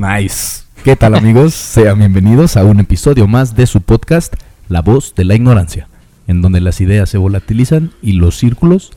Nice. ¿Qué tal amigos? Sean bienvenidos a un episodio más de su podcast La voz de la ignorancia, en donde las ideas se volatilizan y los círculos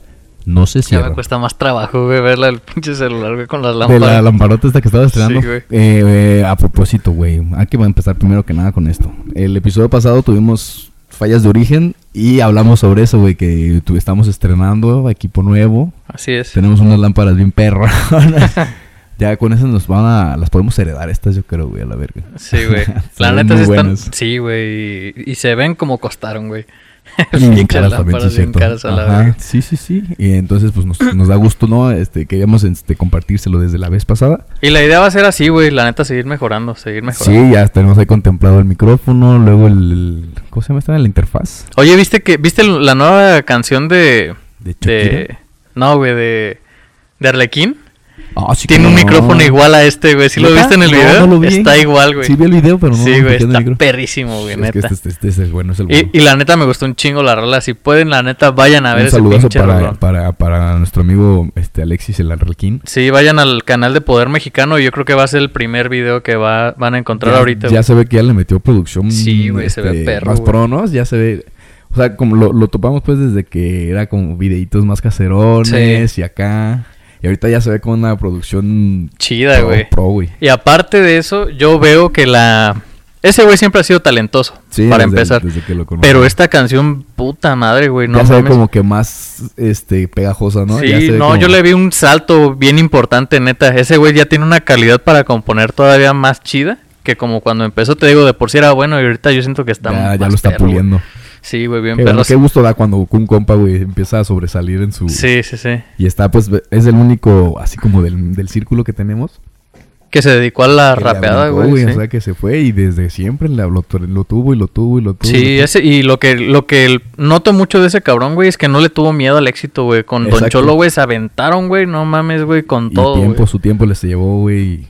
no se Ya cierran. me cuesta más trabajo, güey, verla el pinche celular, güey, con las De lámparas. la lamparota esta que estaba estrenando. Sí, güey. Eh, eh, a propósito, güey, hay que empezar primero que nada con esto. El episodio pasado tuvimos fallas de origen y hablamos sobre eso, güey, que estamos estrenando equipo nuevo. Así es. Tenemos unas lámparas bien perras. ya con esas nos van a... Las podemos heredar estas, yo creo, güey, a la verga. Sí, güey. La neta sí están... Sí, güey. Y, se ven como costaron, güey. Bien caras también, sí, bien cierto. caras a la verga. Sí, sí, sí. Y entonces, pues nos, nos da gusto, ¿no? Este, queríamos este, compartírselo desde la vez pasada. Y la idea va a ser así, güey. La neta, seguir mejorando, seguir mejorando. Sí, ya tenemos ahí contemplado el micrófono, luego el... el- ¿Cómo se llama esta? La interfaz. Oye, ¿viste que viste la nueva canción de... De de... No, güey, de... De Arlequín? Ah, sí, Tiene un no. micrófono igual a este, güey. ¿Sí lo ¿Neta? viste en el No, video? no lo vi. Está igual, güey. Sí vi el video, pero no Sí, güey, está perrísimo, güey, Es neta. que este, este, este es el bueno, es el bueno. Y, y la neta me gustó un chingo la rola. Si pueden, la neta, vayan a ver un ese saludazo pinche para, rolón. para, para nuestro amigo este, Alexis el Arlequín. Sí, vayan al canal de Poder Mexicano. y Yo creo que va a ser el primer video que va, van a encontrar ya, ahorita. Ya se ve que ya le metió producción. este, Sí, güey, se ve perro, Más güey. pro, ¿no? Ya se ve. O sea, como lo, lo topamos pues desde que era como videitos más caserones y acá. Y ahorita ya se ve como una producción Chida, güey. pro, güey. Y aparte de eso, yo veo que la... Ese güey siempre ha sido talentoso, Sí, para desde- empezar. desde que lo. Pero esta canción, puta madre, güey, no ya se ve como que más este pegajosa, ¿no? Ya Sí, se ve no, como- yo le vi un salto bien importante, neta. Ese güey ya tiene una calidad para componer todavía más chida. Que como cuando empezó, te digo, de por sí era bueno y ahorita yo siento que está ya, ya lo está perro, puliendo. Sí, güey, bien Qué, bueno, perro. qué gusto da cuando un compa, güey, empieza a sobresalir en su... Sí, sí, sí. Y está, pues, es el único, así como del, del círculo que tenemos. Que se dedicó a la rapeada, güey. sí. O sea, que se fue y desde siempre le habló, lo tuvo y lo tuvo y lo tuvo. y Sí, lo ese, y lo que, lo que noto mucho de ese cabrón, güey, es que no le tuvo miedo al éxito, güey. Con Don. Cholo, güey, se aventaron, güey, no mames, güey, con tuvo. todo, Y tiempo, su tiempo les llevó, güey. y-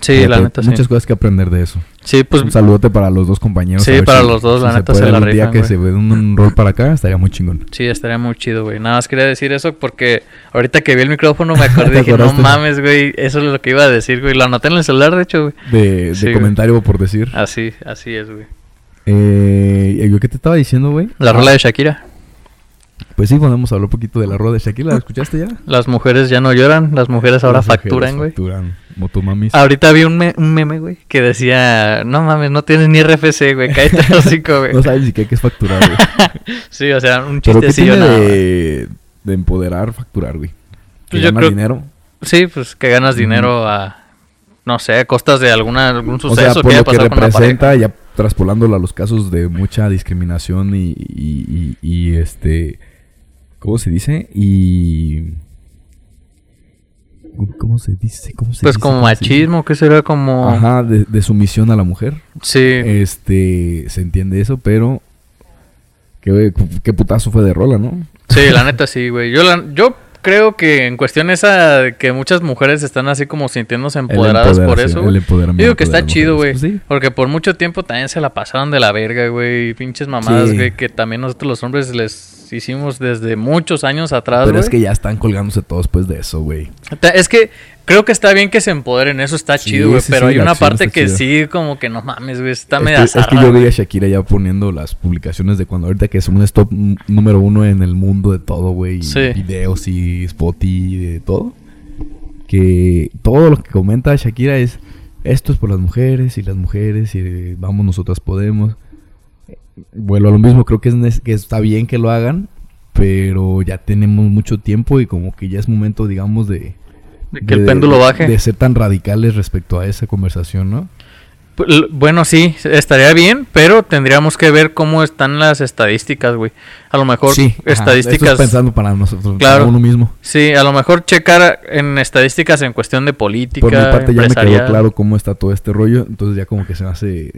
Sí, fíjate, la neta, Muchas sí. cosas que aprender de eso. Sí, pues, un saludote para los dos compañeros. Sí, para los dos, la neta, se puede la algún día rifan, que se ve un, un rol para acá, estaría muy chingón. sí, estaría muy chido, güey. Nada más quería decir eso porque ahorita que vi el micrófono me acordé ¿Te y dije, no mames, güey, eso es lo que iba a decir, güey. Lo anoté en el celular, de hecho, güey. De, de Sí, comentario por decir. Así, así es, güey. Eh, ¿Yo qué te estaba diciendo, güey? La rola de Shakira. Pues sí, podemos hablar un poquito de la rola de Shakira. ¿La escuchaste ya? Las mujeres ya no lloran, las mujeres ahora Las facturan, güey. Facturan. Motomamis. Ahorita vi un, me- un meme, güey, que decía, no mames, no tienes ni RFC, güey, cállate el hocico, güey. No sabes ni qué, qué es facturar, güey. sí, o sea, un Pero ¿qué chistecillo nada. de, de empoderar facturar, güey? Que Pues yo ganas creo- dinero. Sí, pues que ganas dinero a, no sé, a costas de alguna, algún O suceso sea, por que haya que pasado con representa, ya traspolándolo a los casos de mucha discriminación y, y, y- y, este... ¿Cómo se dice? Y... ¿Cómo se dice? ¿Cómo se Pues dice? como machismo, que será como... Ajá, de, de sumisión a la mujer. Sí, Este, se entiende eso, pero... Qué, qué putazo fue de rola, ¿no? sí, la neta sí, güey. Yo, la- yo creo que en cuestión esa de que muchas mujeres están así como sintiéndose empoderadas por eso, el Digo que está chido, güey. Pues sí. Porque por mucho tiempo también se la pasaron de la verga, güey. Pinches mamadas, Sí. güey, que también nosotros los hombres les hicimos desde muchos años atrás, Pero es que ya están colgándose todos pues de eso, güey. Es que creo que está bien que se empoderen, eso está Sí, chido, güey. sí, pero sí, hay una parte que sí, como que no mames, güey. Está Es media que, es que yo güey. a Shakira ya poniendo las publicaciones de cuando ahorita que es un stop n- número uno en el mundo de todo, güey. Videos y spot y de todo. Que todo lo que comenta Shakira es esto es por las mujeres y las mujeres y eh, vamos nosotras podemos. Vuelvo a lo mismo, creo que, es, que está bien que lo hagan, pero ya tenemos mucho tiempo y como que ya es momento, digamos, de... De que el de- péndulo de- baje. De ser tan radicales respecto a esa conversación, ¿no? P- l- Bueno, sí, estaría bien, pero tendríamos que ver cómo están las estadísticas, güey. A lo mejor Sí, estadísticas... pensando para nosotros, Claro. para uno mismo. Sí, a lo mejor checar en estadísticas en cuestión de política, Por mi parte ya me quedó claro cómo está todo este rollo, entonces ya como que se me hace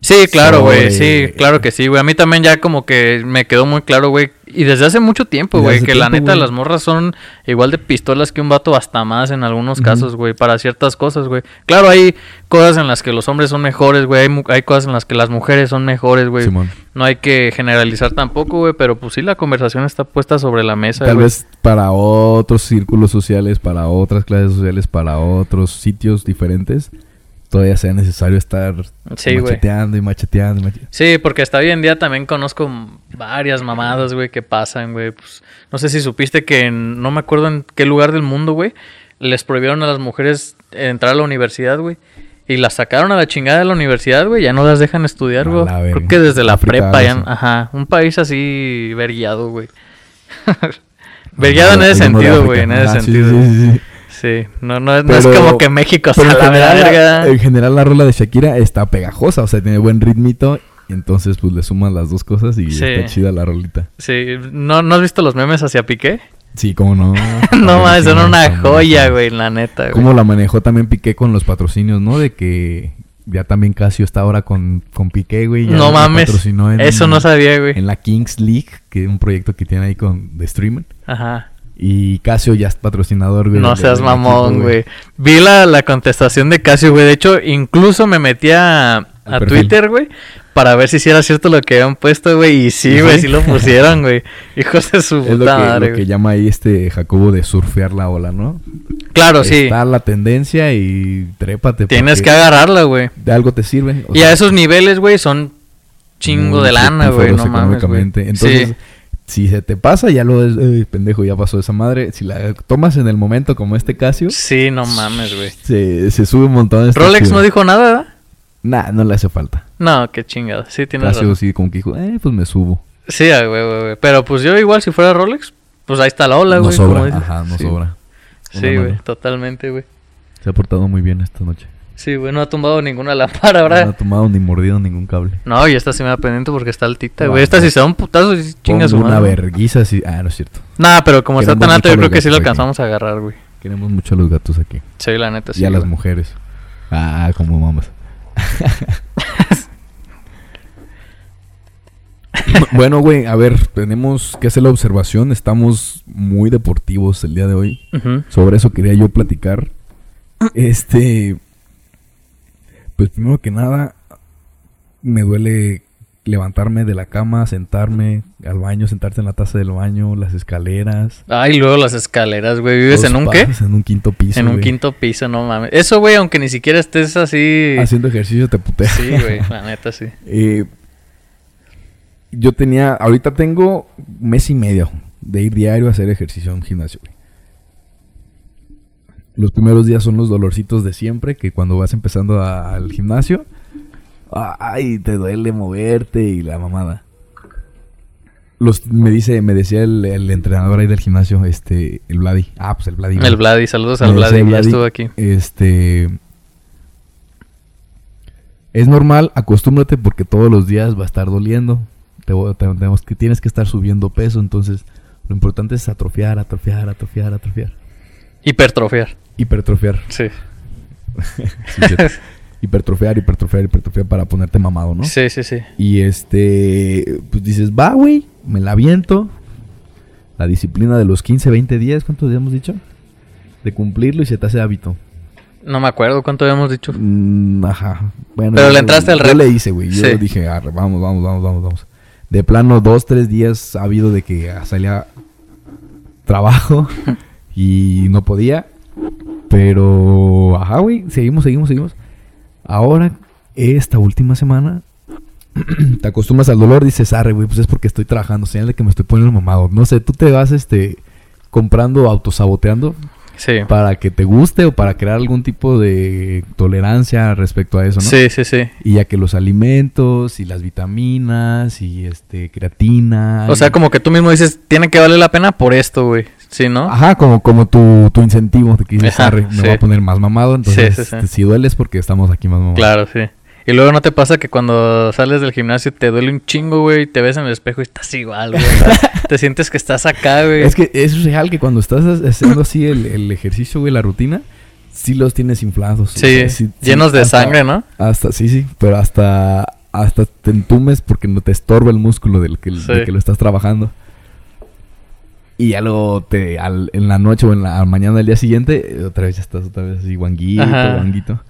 Sí, claro, güey. sobre- Sí, claro que sí, güey. A mí también ya como que me quedó muy claro, güey. Y desde hace mucho tiempo, güey. Que la neta las morras son igual de pistolas que un vato hasta más en algunos casos, güey. Para ciertas cosas, güey. Claro, hay cosas en las que los hombres son mejores, güey. Hay, hay cosas en las que las mujeres son mejores, güey. Simón. No hay que generalizar tampoco, güey. Pero pues sí, la conversación está puesta sobre la mesa, Tal vez para otros círculos sociales, para otras clases sociales, para otros sitios diferentes, todavía sea necesario estar Sí, macheteando y macheteando y macheteando. Sí, porque hasta hoy en día también conozco varias mamadas, güey, que pasan, güey. Pues, no sé si supiste que en- no me acuerdo en qué lugar del mundo, güey, les prohibieron a las mujeres entrar a la universidad, güey. Y las sacaron a la chingada de la universidad, güey. Ya no las dejan estudiar, güey. Creo que desde la prepa ya... Ajá. Un país así verguiado, güey. verguiado en ese sentido, güey. En ese Ah, sí, sentido. Sí, sí. No, no, no es como que México Pero sea en la general, la, verga. en general la rola de Shakira está pegajosa, o sea, tiene buen ritmito. Entonces, pues le suman las dos cosas y Sí. está chida la rolita. Sí. ¿No, ¿No has visto los memes hacia Piqué? Sí, cómo no. no mames, son una joya, güey, la neta, güey. Cómo la manejó también Piqué con los patrocinios, ¿no? De que ya también Casio está ahora con, con Piqué, güey. ya No mames. patrocinó en- Eso no sabía, güey. En la Kings League, que es un proyecto que tiene ahí con de streaming. Ajá. Y Casio ya es patrocinador, güey. No seas mamón, equipo, güey. Vi la, la contestación de Casio, güey. De hecho, incluso me metí a, a. Twitter, güey, para ver si sí era cierto lo que habían puesto, güey. Y sí, güey, sí lo pusieron, güey. Hijos de su Es lo puta que, madre, lo que llama ahí este Jacobo de surfear la ola, ¿no? Claro, sí. Está la tendencia y trépate. Tienes que agarrarla, güey. De algo te sirve. o Y sea, a esos niveles, güey, son chingo muy de lana, güey. No mames. Entonces, Sí. Si se te pasa, ya lo es, "Ey, pendejo, ya pasó esa madre. Si la tomas en el momento como este Casio, Sí, no mames, güey. se, se sube un montón. está Rolex no dijo nada, ¿verdad? Nah, no le hace falta. No, qué chingada. Sí, tienes Casio razón. sí como que dijo, eh, pues me subo. Sí, ah, güey, güey, güey. Pero pues yo igual si fuera Rolex, pues ahí está la ola, no güey. como sobra, ajá, no Sí. sobra. Sí, güey, totalmente, güey. Se ha portado muy bien esta noche. Sí, güey, no ha tumbado ninguna lámpara ahora. No ha tomado ni mordido ningún cable. No, y esta sí me da pendiente porque está altita, Ah, güey. Esta no. si se da un putazo, sí chinga su Pongo una madre. verguiza así. Ah, no es cierto. Nah, pero como está tan alto, yo creo que sí lo gatos aquí. alcanzamos a agarrar, güey. Queremos mucho a los gatos aquí. Sí, la neta, sí. y a las mujeres. Ah, como mamas. bueno, güey, a ver, tenemos que hacer la observación. Estamos muy deportivos el día de hoy. Sobre eso quería yo platicar. Este. Pues primero que nada, me duele levantarme de la cama, sentarme al baño, sentarte en la taza del baño, las escaleras. Ay, luego las escaleras, güey. ¿Vives en un qué? En un quinto piso. En un güey. quinto piso, no mames. Eso, güey, aunque ni siquiera estés así. Haciendo ejercicio te putea. Sí, güey, la neta, sí. Eh, yo tenía, ahorita tengo mes y medio de ir diario a hacer ejercicio en un gimnasio. güey. Los primeros días son los dolorcitos de siempre, que cuando vas empezando a- al gimnasio, ay, te duele moverte y la mamada. Los, me dice, me decía el, el entrenador ahí del gimnasio, este, el Vladi. Ah, pues el Vladi. El Vladi, saludos al Vladi, ya Vladi, estuvo aquí. Este. Es normal, acostúmbrate porque todos los días va a estar doliendo. Te, te- tenemos que, tienes que estar subiendo peso, entonces lo importante es atrofiar, atrofiar, atrofiar, atrofiar. Hipertrofiar. Hipertrofiar. Sí. Sí, hipertrofiar, hipertrofiar, hipertrofiar para ponerte mamado, ¿no? Sí, sí, sí. Y este, pues dices, va, güey, me la aviento. La disciplina de los 15, 20 días, ¿cuántos días hemos dicho? De cumplirlo y se te hace hábito. No me acuerdo cuánto habíamos dicho. Mm, ajá. Bueno, Pero yo- le entraste al Yo reto. le hice, güey. Yo Sí. dije, arre, vamos, vamos, vamos, vamos, vamos. De plano, dos, tres días ha habido de que salía trabajo y no podía. Pero, ajá, güey. Seguimos, seguimos, seguimos. Ahora, esta última semana, te acostumbras al dolor, dices, arre, güey, pues es porque estoy trabajando, señal de que me estoy poniendo mamado. No sé, tú te vas, este, comprando, autosaboteando Sí. para que te guste o para crear algún tipo de tolerancia respecto a eso, ¿no? Sí, sí, sí. Y ya que los alimentos y las vitaminas y este creatina. O sea, como que tú mismo dices, tiene que valer la pena por esto, güey. Sí, ¿no? Ajá, como, como tu, tu incentivo de que dices, Ajá, "Arre, me sí. voy a poner más mamado, entonces Sí, sí, sí. este, si dueles porque estamos aquí más mamados. Claro, sí. Y luego no te pasa que cuando sales del gimnasio te duele un chingo, güey, y te ves en el espejo y estás igual, güey. o sea, te sientes que estás acá, güey. Es que es real que cuando estás haciendo así el, el ejercicio, güey, la rutina, sí los tienes inflados. o Sí, llenos de hasta- sangre, ¿no? Hasta, sí, sí, pero hasta hasta te entumes porque no te estorba el músculo del que, Sí. que lo estás trabajando. Y ya luego te, al- en la noche o en la mañana del día siguiente, eh, otra vez ya estás otra vez así guanguito, Ajá. guanguito.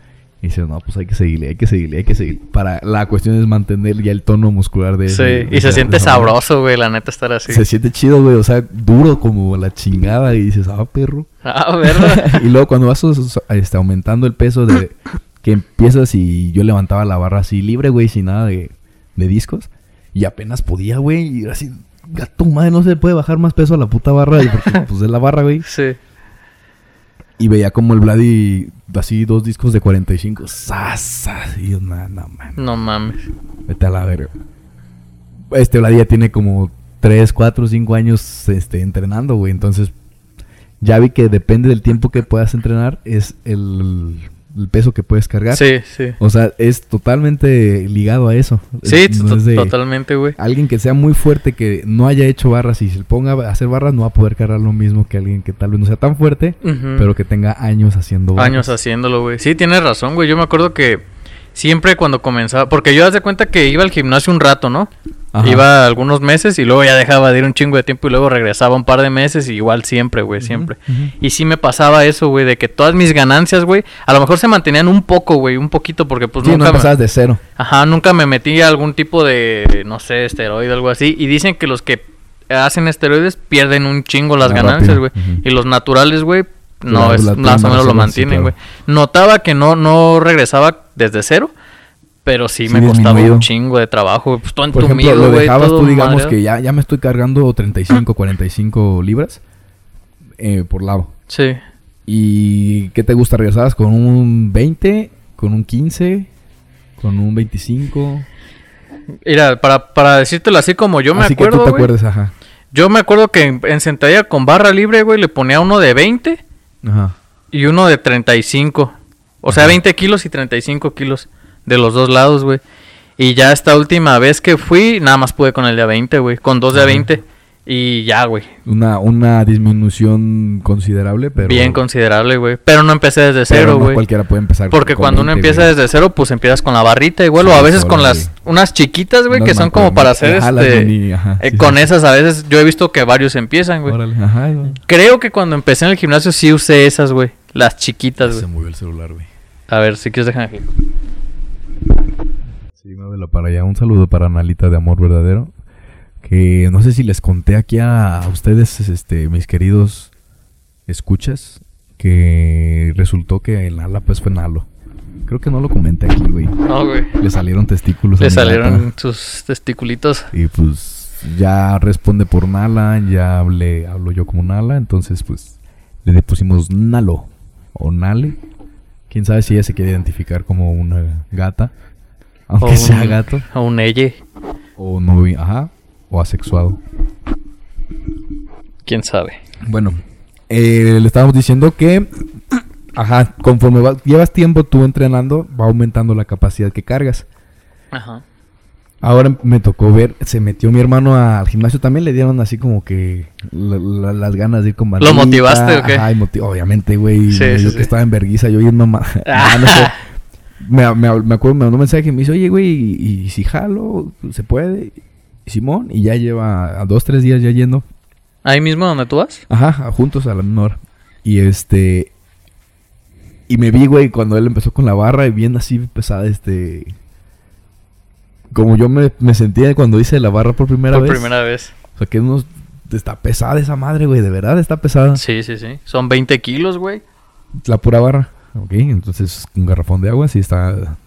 Y dices, no, pues hay que seguirle, hay que seguirle, hay que seguir. Para, la cuestión es mantener ya el tono muscular de... Sí, de- y de- se de- siente sabroso, güey, la neta estar así. Se siente chido, güey, o sea, duro como la chingada. Y dices, ah, perro. Ah, ¿verdad? y luego cuando vas este, aumentando el peso de que empiezas y yo levantaba la barra así libre, güey, sin nada de, de discos. Y apenas podía, güey. Y era así, gato madre, no se puede bajar más peso a la puta barra. y Porque pues es la barra, güey. Sí. Y veía como el Vladi, así dos discos de 45. ¡Sas! Y yo, no, no, man. No mames. Vete a la verga. Este Vladi ya tiene como 3, 4, 5 años este, entrenando, güey. Entonces, ya vi que depende del tiempo que puedas entrenar, es el, el peso que puedes cargar. Sí, sí. O sea, es totalmente ligado a eso. Sí, no es totalmente, güey. Alguien que sea muy fuerte, que no haya hecho barras y se ponga a hacer barras, no va a poder cargar lo mismo que alguien que tal vez no sea tan fuerte, pero que tenga años haciendo barras. Años haciéndolo, güey. Sí, tienes razón, güey. Yo me acuerdo que siempre cuando comenzaba... Porque yo haz de cuenta que iba al gimnasio un rato, ¿no? Ajá. Iba algunos meses y luego ya dejaba de ir un chingo de tiempo y luego regresaba un par de meses y igual siempre, güey, siempre. Y sí me pasaba eso, güey, de que todas mis ganancias, güey, a lo mejor se mantenían un poco, güey, un poquito porque pues Sí, no nunca... me- empezabas de cero. Ajá, nunca me metí a algún tipo de, no sé, esteroide o algo así. Y dicen que los que hacen esteroides pierden un chingo las Ah, ganancias, güey. Y los naturales, güey, no, es más o menos lo mantienen, güey. Notaba que no, no regresaba desde cero, pero sí, Sí, me costaba disminuido. un chingo de trabajo. Pues todo Por ejemplo, lo dejabas todo tú, digamos madreado. que ya, ya me estoy cargando 35, 45 libras eh, por lado. Sí. ¿Y qué te gusta? ¿Regresabas con un 20? ¿Con un 15? ¿Con un 25? Mira, para, para decírtelo así como yo me Así acuerdo, que tú te güey, acuerdas, ajá. Yo me acuerdo que en, en sentadilla con barra libre, güey, le ponía uno de 20 Ajá. y uno de 35. O sea, Ajá. 20 kilos y 35 kilos de los dos lados, güey. Y ya esta última vez que fui, nada más pude con el de a 20, güey. Con dos de a Ajá. 20. Y ya, güey. Una, una disminución considerable, pero... Bien considerable, güey. Pero no empecé desde cero, no güey. cualquiera puede empezar Porque con cuando uno 20, empieza desde cero, pues empiezas con la barrita igual. o a veces con las... Unas chiquitas, güey, que son como para hacer este... mini, ajá, eh, sí, con esas a veces yo he visto que varios empiezan, güey. Creo que cuando empecé en el gimnasio sí usé esas, güey. Las chiquitas, Se güey. movió el celular, güey. A ver, si quieres dejar aquí. Sí, muévelo para allá. Un saludo para Analita de Amor Verdadero. Que no sé si les conté aquí a, a ustedes, este, mis queridos escuchas, que resultó que el ala pues fue Nalo. Creo que no lo comenté aquí, güey. No, güey. Le salieron testículos. a Le gata. salieron sus testiculitos. Y pues ya responde por Nala, ya hablé, hablo yo como Nala, entonces pues le pusimos Nalo o Nale. Quién sabe si ella se quiere identificar como una gata, aunque O sea un- gato. O un elle. O no, ajá, o asexuado. Quién sabe. Bueno, eh, le estábamos diciendo que, ajá, conforme va- llevas tiempo tú entrenando, va aumentando la capacidad que cargas. Ajá. Ahora me tocó ver, se metió mi hermano al gimnasio, también le dieron así como que la- la- las ganas de ir con ¿Lo bandita. motivaste o qué? Ajá, y moti- obviamente, güey. Sí, yo sí. que estaba en verguiza, yo bien mamá. Ah, no sé. Me, me, me acuerdo, me mandó un mensaje y me dice, oye, güey, y, y si jalo, se puede. Simón, y ya lleva a dos, tres días ya yendo. Ahí mismo donde tú vas. Ajá, juntos a la misma hora. Y este. Y me vi, güey, cuando él empezó con la barra y bien así pesada, este. Como yo me, me sentía cuando hice la barra por primera por vez. primera vez. O sea, que unos. Está pesada esa madre, güey, de verdad está pesada. Sí, sí, sí. Son 20 kilos, güey. La pura barra. Ok, entonces un garrafón de agua sí está.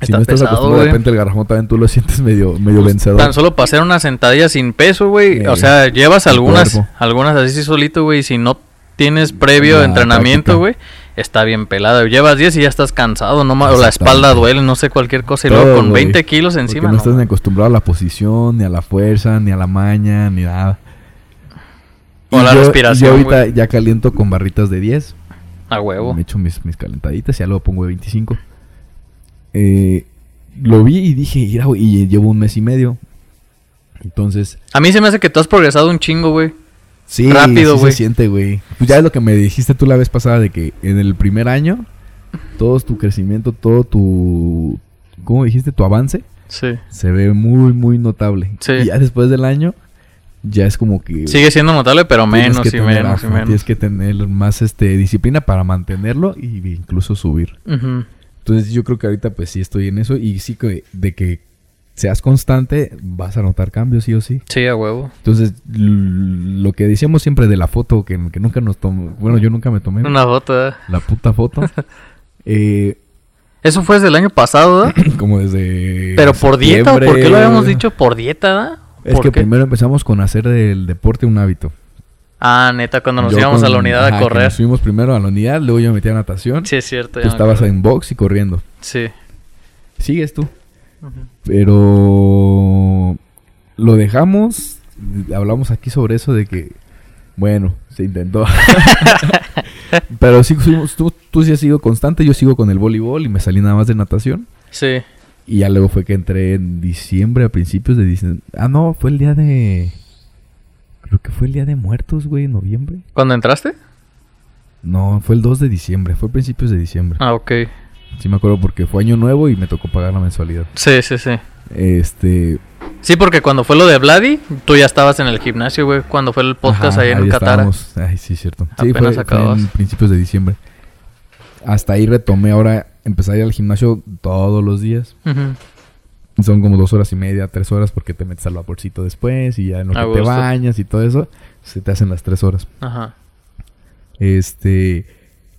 Si Está no estás pesado, acostumbrado, de repente el garrafón también tú lo sientes medio, medio vencedor. Tan solo para hacer una sentadilla sin peso, güey. O sea, llevas algunas, cuerpo. algunas así sí solito, güey. y Si no tienes previo La entrenamiento, güey, está bien pelada. Llevas 10 y ya estás cansado, no ma- o la espalda duele, no sé, cualquier cosa. Y Todo, luego con güey. 20 kilos Porque encima, no, no. estás ni acostumbrado a la posición, ni a la fuerza, ni a la maña, ni nada. O Y la yo- respiración, Yo ahorita ya caliento con barritas de 10. A huevo. Me echo mis, mis calentaditas y ya luego pongo de 25. Eh, lo vi y dije, güey, y llevo un mes y medio. Entonces, A mí se me hace que tú has progresado un chingo, güey. sí, Rápido, sí güey. se siente, güey. Pues ya es lo que me dijiste tú la vez pasada de que en el primer año, todo tu crecimiento, todo tu, ¿cómo dijiste? Tu avance Sí. Se ve muy, muy notable. Sí. Y ya después del año, ya es como que... Sigue siendo notable, pero menos y menos y menos. Tienes que tener más este, disciplina para mantenerlo y incluso subir. Ujú. Entonces yo creo que ahorita pues sí estoy en eso y sí que de que seas constante vas a notar cambios sí o sí. Sí, a huevo. Entonces lo que decíamos siempre de la foto que, que nunca nos tomó, bueno yo nunca me tomé Una foto, ¿eh? la puta foto, eh, Eso fue desde el año pasado, ¿verdad? como desde... Pero por dieta, ¿o ¿por qué lo habíamos dicho por dieta, ¿verdad? Es ¿Por que qué? primero empezamos con hacer del deporte un hábito. Ah, neta, cuando nos Yo íbamos a la unidad ajá, a correr. Nos fuimos primero a la unidad, luego yo me metí a natación. Sí, es cierto. tú estabas en box y corriendo. Sí. Sigues tú. Pero lo dejamos. Hablamos aquí sobre eso de que, bueno, se intentó. Pero sí, tú, tú sí has sido constante, yo sigo con el voleibol y me salí nada más de natación. Sí. Y ya luego fue que entré en diciembre, a principios de diciembre. Ah, no, fue el día de... Creo que fue el día de muertos, güey, en noviembre. ¿Cuándo entraste? No, fue el 2 de diciembre, fue principios de diciembre. Ah, ok. Sí me acuerdo porque fue año nuevo y me tocó pagar la mensualidad. Sí, sí, sí. Este... Sí, porque cuando fue lo de Vladi, tú ya estabas en el gimnasio, güey. Cuando fue el podcast Ajá, ahí en Catara. estábamos. Ay, sí, cierto. Sí, Apenas fue, en principios de diciembre. Hasta ahí retomé ahora, empecé a ir al gimnasio todos los días. Ujú. Son como dos horas y media, tres horas, porque te metes al vaporcito después y ya en lo que te bañas y todo eso, se te hacen las tres horas. Ajá. Este,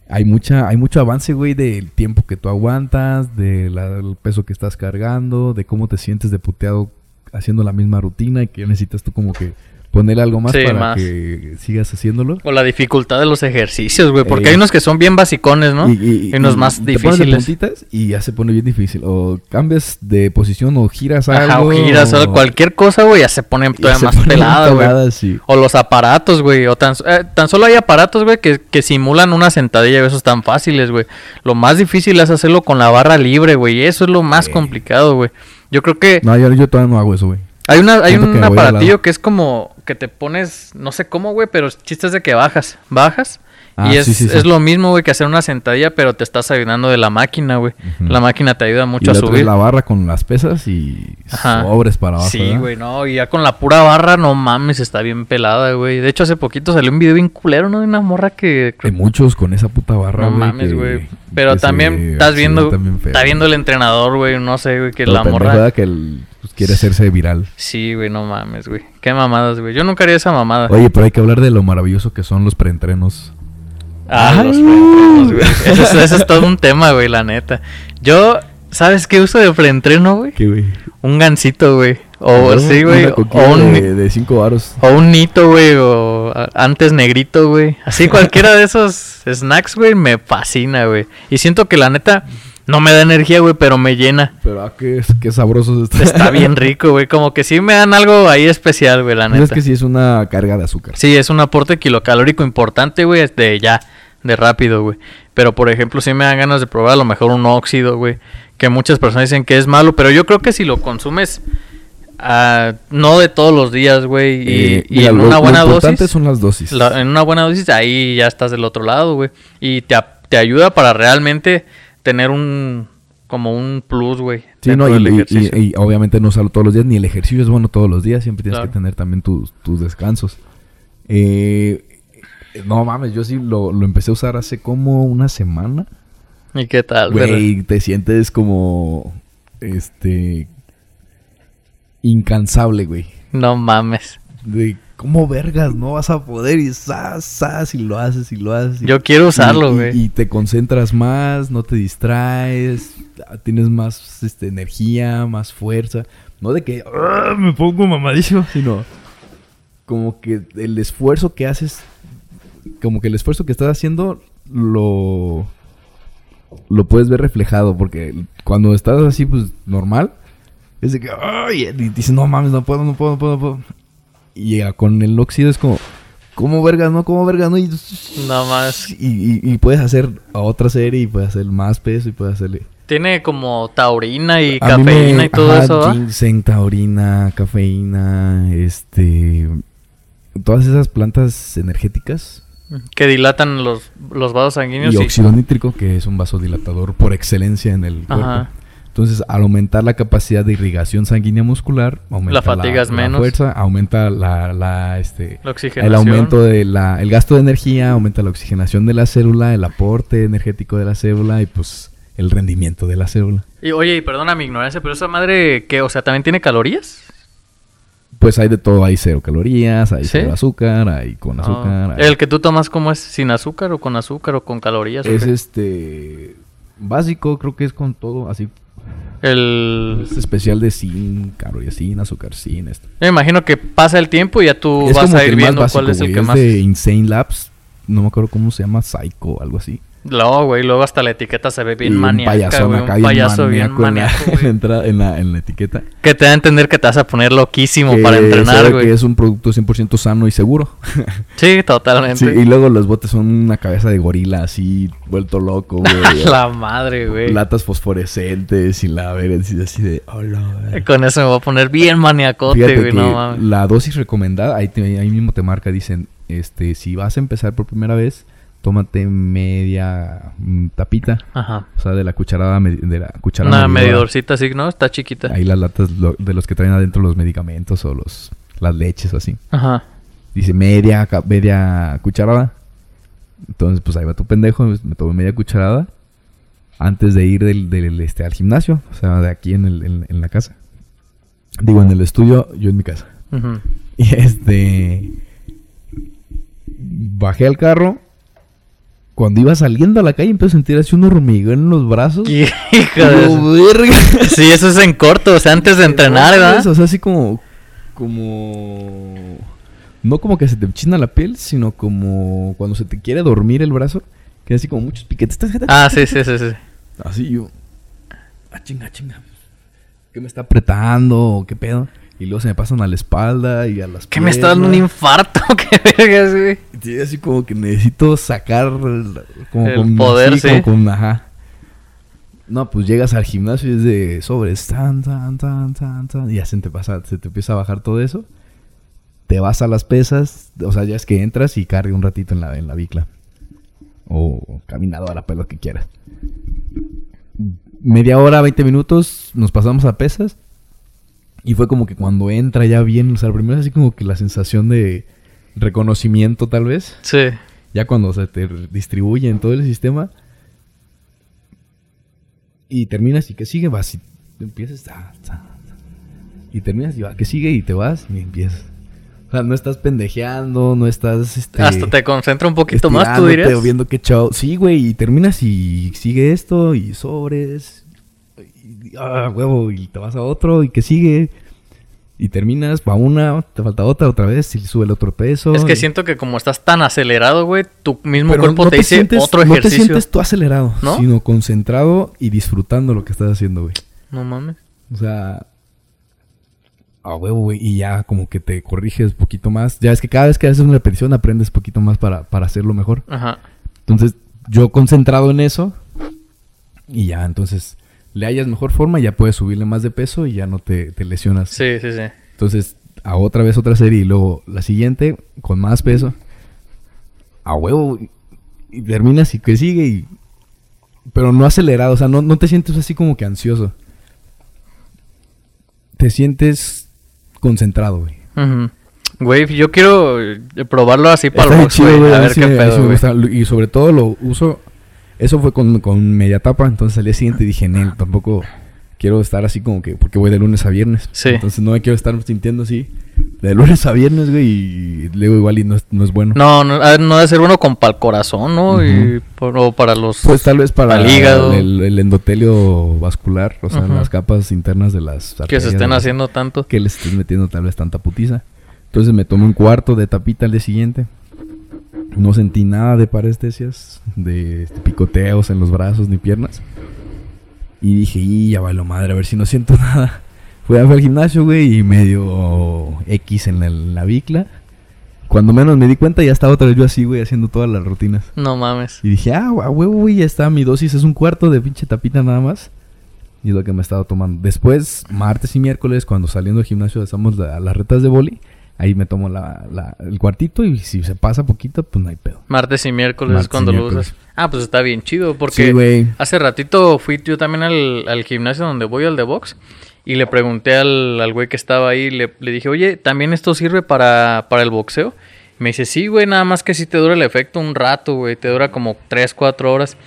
hay mucha, hay mucho avance, güey, del tiempo que tú aguantas, del peso que estás cargando, de cómo te sientes de puteado haciendo la misma rutina y que necesitas tú como que ponerle algo más Sí, para más. que sigas haciéndolo. O la dificultad de los ejercicios, güey. Porque Ey. hay unos que son bien basicones, ¿no? Y, unos más te pones de difíciles. y ya se pone bien difícil. O cambias de posición o giras Ajá, algo. o giras, o cualquier cosa, güey, ya se pone y todavía se más pone pelada, güey. sí. O los aparatos, güey. O tan, eh, tan solo hay aparatos, güey, que, que simulan una sentadilla. Esos tan fáciles, güey. Lo más difícil es hacerlo con la barra libre, güey. Eso es lo más Sí. complicado, güey. Yo creo que No, yo, yo todavía no hago eso, güey. hay, una, hay siento un que aparatillo que es como que te pones, no sé cómo, güey, pero chistes de que bajas. Bajas. Ah, y es, sí, sí, sí. es lo mismo, güey, que hacer una sentadilla, pero te estás ayudando de la máquina, güey. La máquina te ayuda Y mucho a subir. la barra con las pesas y Ajá. sobres para abajo. Sí, güey, no, y ya con la pura barra, no mames, está bien pelada, güey. De hecho, hace poquito salió un video bien culero, ¿no? De una morra que... Hay muchos con esa puta barra, No güey. mames, que- güey. Pero que se también estás viendo... feo. Está viendo el entrenador, güey, no sé, güey, que la morra... que el- pues, quiere hacerse viral. Sí, güey, no mames, güey. Qué mamadas, güey. Yo nunca haría esa mamada. Oye, pero hay que hablar de lo maravilloso que son los preentrenos. Ah, los preentrenos, güey. Eso, es- eso es todo un tema, güey, la neta. Yo, ¿sabes qué uso de preentreno, güey? ¿Qué, güey? Un gansito, güey. O Una- sí, güey. O un, de, de cinco varos. o un nito, güey. O antes negrito, güey. Así cualquiera de esos snacks, güey, me fascina, güey. Y siento que la neta no me da energía, güey, pero me llena. Pero ah, qué, qué sabroso está. Está bien rico, güey. Como que sí me dan algo ahí especial, güey, la neta. es que sí es una carga de azúcar. Sí, es un aporte kilocalórico importante, güey, de ya, de rápido, güey. Pero, por ejemplo, sí me dan ganas de probar a lo mejor un óxido, güey. Que muchas personas dicen que es malo, pero yo creo que si lo consumes, ah, no de todos los días, güey, y, Eh, y mira, en una lo buena importante dosis, son las dosis. la- en una buena dosis, ahí ya estás del otro lado, güey. Y te, ayuda para realmente tener un, como un plus, güey. Sí, no, y, obviamente no usarlo todos los días, ni el ejercicio es bueno todos los días, siempre tienes Claro. que tener también tus, tus descansos. Eh, no mames, yo sí lo, lo empecé a usar hace como una semana. ¿Y qué tal, güey? Güey, te sientes como, este, incansable, güey. No mames. De cómo vergas no vas a poder y sas, sas, y lo haces y lo haces. y- Yo quiero usarlo, y- y- güey. Y, te concentras más, no te distraes, tienes más este, energía, más fuerza. No de que "Ah, me pongo mamadísimo, sino como que el esfuerzo que haces, como que el esfuerzo que estás haciendo lo lo puedes ver reflejado porque cuando estás así pues normal es de que ay, y dices no mames no puedo no puedo no puedo, no puedo". y ya con el óxido es como cómo vergas no cómo vergas no y, No más. y, y- y puedes hacer a otra serie y puedes hacer más peso y puedes hacerle Tiene como taurina y A mí me- cafeína y todo ajá, eso, ginseng, taurina, cafeína, este... Todas esas plantas energéticas. Que dilatan los, los vasos sanguíneos. Y y- óxido nítrico, que es un vasodilatador por excelencia en el cuerpo. Ajá. Entonces, al aumentar la capacidad de irrigación sanguínea muscular, aumenta La fatiga es menos. fuerza, aumenta la, la, este, La el aumento de la, el gasto de energía, aumenta la oxigenación de la célula, el aporte energético de la célula y pues el rendimiento de la célula. Y oye, y perdona mi ignorancia, pero esa madre, ¿qué? O sea, ¿también tiene calorías? Pues hay de todo, hay cero calorías, hay ¿Sí? cero azúcar, hay con azúcar. Ah, hay- ¿El que tú tomas cómo es? ¿Sin azúcar o con azúcar o con calorías? es este básico, creo que es con todo, así. El... Es especial de zinc, calorías sin, azúcar sin, esto. Me imagino que pasa el tiempo y ya tú es vas a ir viendo básico, cuál es el güey, que es más... de Insane Labs, no me acuerdo cómo se llama, Psycho o algo así. No, güey, luego hasta la etiqueta se ve bien Y un maníaca, payasón güey, acá un bien payaso bien maníaco en en la en la, en la etiqueta. Que te da a entender que te vas a poner loquísimo Que para entrenar, güey. que es un producto 100% sano y seguro. Sí, totalmente. Sí, y luego los botes son una cabeza de gorila así, vuelto loco, güey. la madre, güey. Latas fosforescentes y la verga así, de... hola, güey". Con eso me voy a poner bien maniacote, güey, no mames. la dosis recomendada, ahí, te- ahí mismo te marca, dicen, este, si vas a empezar por primera vez, tómate media mm, tapita, Ajá. o sea, de la cucharada, de la cucharada Una medidorcita así, ¿no? Está chiquita. Ahí las latas lo- de los que traen adentro los medicamentos o los las leches o así. Ajá. Dice media, media cucharada. Entonces, pues ahí va tu pendejo, me tomé media cucharada antes de ir del, del, este, al gimnasio, o sea, de aquí en, el, en, en la casa. Digo, en el estudio, yo en mi casa. Ujú. Y este. Bajé al carro. Cuando iba saliendo a la calle, empecé a sentir así un hormigueo en los brazos. Hijo Y de. Sí, eso es en corto, o sea, antes de entrenar, ¿verdad? O sea, así como. Como. No como que se te china la piel, sino como cuando se te quiere dormir el brazo. Que así como muchos piquetes. Ah, sí, sí, sí, sí. Así yo. Ah, chinga, chinga. ¿Qué me está apretando? ¿O ¿Qué pedo? Y luego se me pasan a la espalda y a las Que me está dando un infarto, qué vergas, güey. Sí, así como que necesito sacar el- como El con, poder, así, sí. como con- ajá. No, pues llegas al gimnasio y es de sobres, tan, tan, tan, tan, tan, y ya se te pasa, se te empieza a bajar todo eso. Te vas a las pesas, o sea, ya es que entras y carga un ratito en la, en la bicla. O caminadora, pues lo que quieras. Media hora, 20 minutos, nos pasamos a pesas. Y fue como que cuando entra ya bien, o sea, primero es así como que la sensación de reconocimiento tal vez. Sí. Ya cuando se te distribuye en todo el sistema. Y terminas y que sigue, vas y empiezas. ta, ta, ta. y terminas y va, que sigue y te vas y empiezas. O sea, no estás pendejeando, no estás. Este, Hasta te concentra un poquito más, tú dirías. viendo qué show. Sí, güey, y terminas y sigue esto y sobres. Y, ah, huevo, y te vas a otro y que sigue. Y terminas, va una, te falta otra otra vez y sube el otro peso. Es que y- siento que como estás tan acelerado, güey, tu mismo pero cuerpo no te, dice sientes- otro No te ejercicio. sientes tú acelerado, ¿No? sino concentrado y disfrutando lo que estás haciendo, güey. No mames. O sea, a huevo, güey. Y ya como que te corriges un poquito más. Ya es que cada vez que haces una repetición aprendes un poquito más para, para hacerlo mejor. Ajá. Entonces, yo concentrado en eso. Y ya, entonces, le hayas mejor forma y ya puedes subirle más de peso y ya no te, te lesionas. Sí, sí, sí. Entonces, a otra vez otra serie y luego la siguiente con más peso. A huevo. y- terminas y que sigue y... Pero no acelerado, o sea, no, no te sientes así como que ansioso. Te sientes concentrado, güey. Ujú. Güey, yo quiero eh, probarlo así para el box, chido, güey. A ver qué me- pedo, güey. Y sobre todo lo uso... Eso fue con, con media tapa, entonces al día siguiente dije, Nel, tampoco quiero estar así como que... Porque voy de lunes a viernes. Sí. Entonces no me quiero estar sintiendo así. De lunes a viernes, güey, y luego igual y no es, no es bueno. No, no, no debe ser bueno con para el corazón, ¿no? Y por- o para los... Pues tal vez para hígado. El, el endotelio vascular, o sea, Ujú. las capas internas de las que se estén haciendo tanto. Que les estés metiendo tal vez tanta putiza. Entonces me tomé un cuarto de tapita al día siguiente. No sentí nada de parestesias, de este, picoteos en los brazos ni piernas. Y dije, y ya vale madre, a ver si no siento nada. Fui al gimnasio, güey, y medio X en la, en la bicla. Cuando menos me di cuenta, ya estaba otra vez yo así, güey, haciendo todas las rutinas. No mames. Y dije, ah, huevo, güey, ya está. Mi dosis es un cuarto de pinche tapita nada más. Y es lo que me he estado tomando. Después, martes y miércoles, cuando saliendo del gimnasio hacemos la- las retas de boli, Ahí me tomo la, la- el cuartito y si se pasa poquito, pues no hay pedo. Martes y miércoles Martes es cuando lo usas. Ah, pues está bien chido porque Sí, hace ratito fui yo también al, al gimnasio donde voy, al de box, y le pregunté al, al güey que estaba ahí, le, le dije, oye, ¿también esto sirve para, para el boxeo? Me dice, sí, güey, nada más que si te dura el efecto un rato, güey, te dura como 3, 4 horas.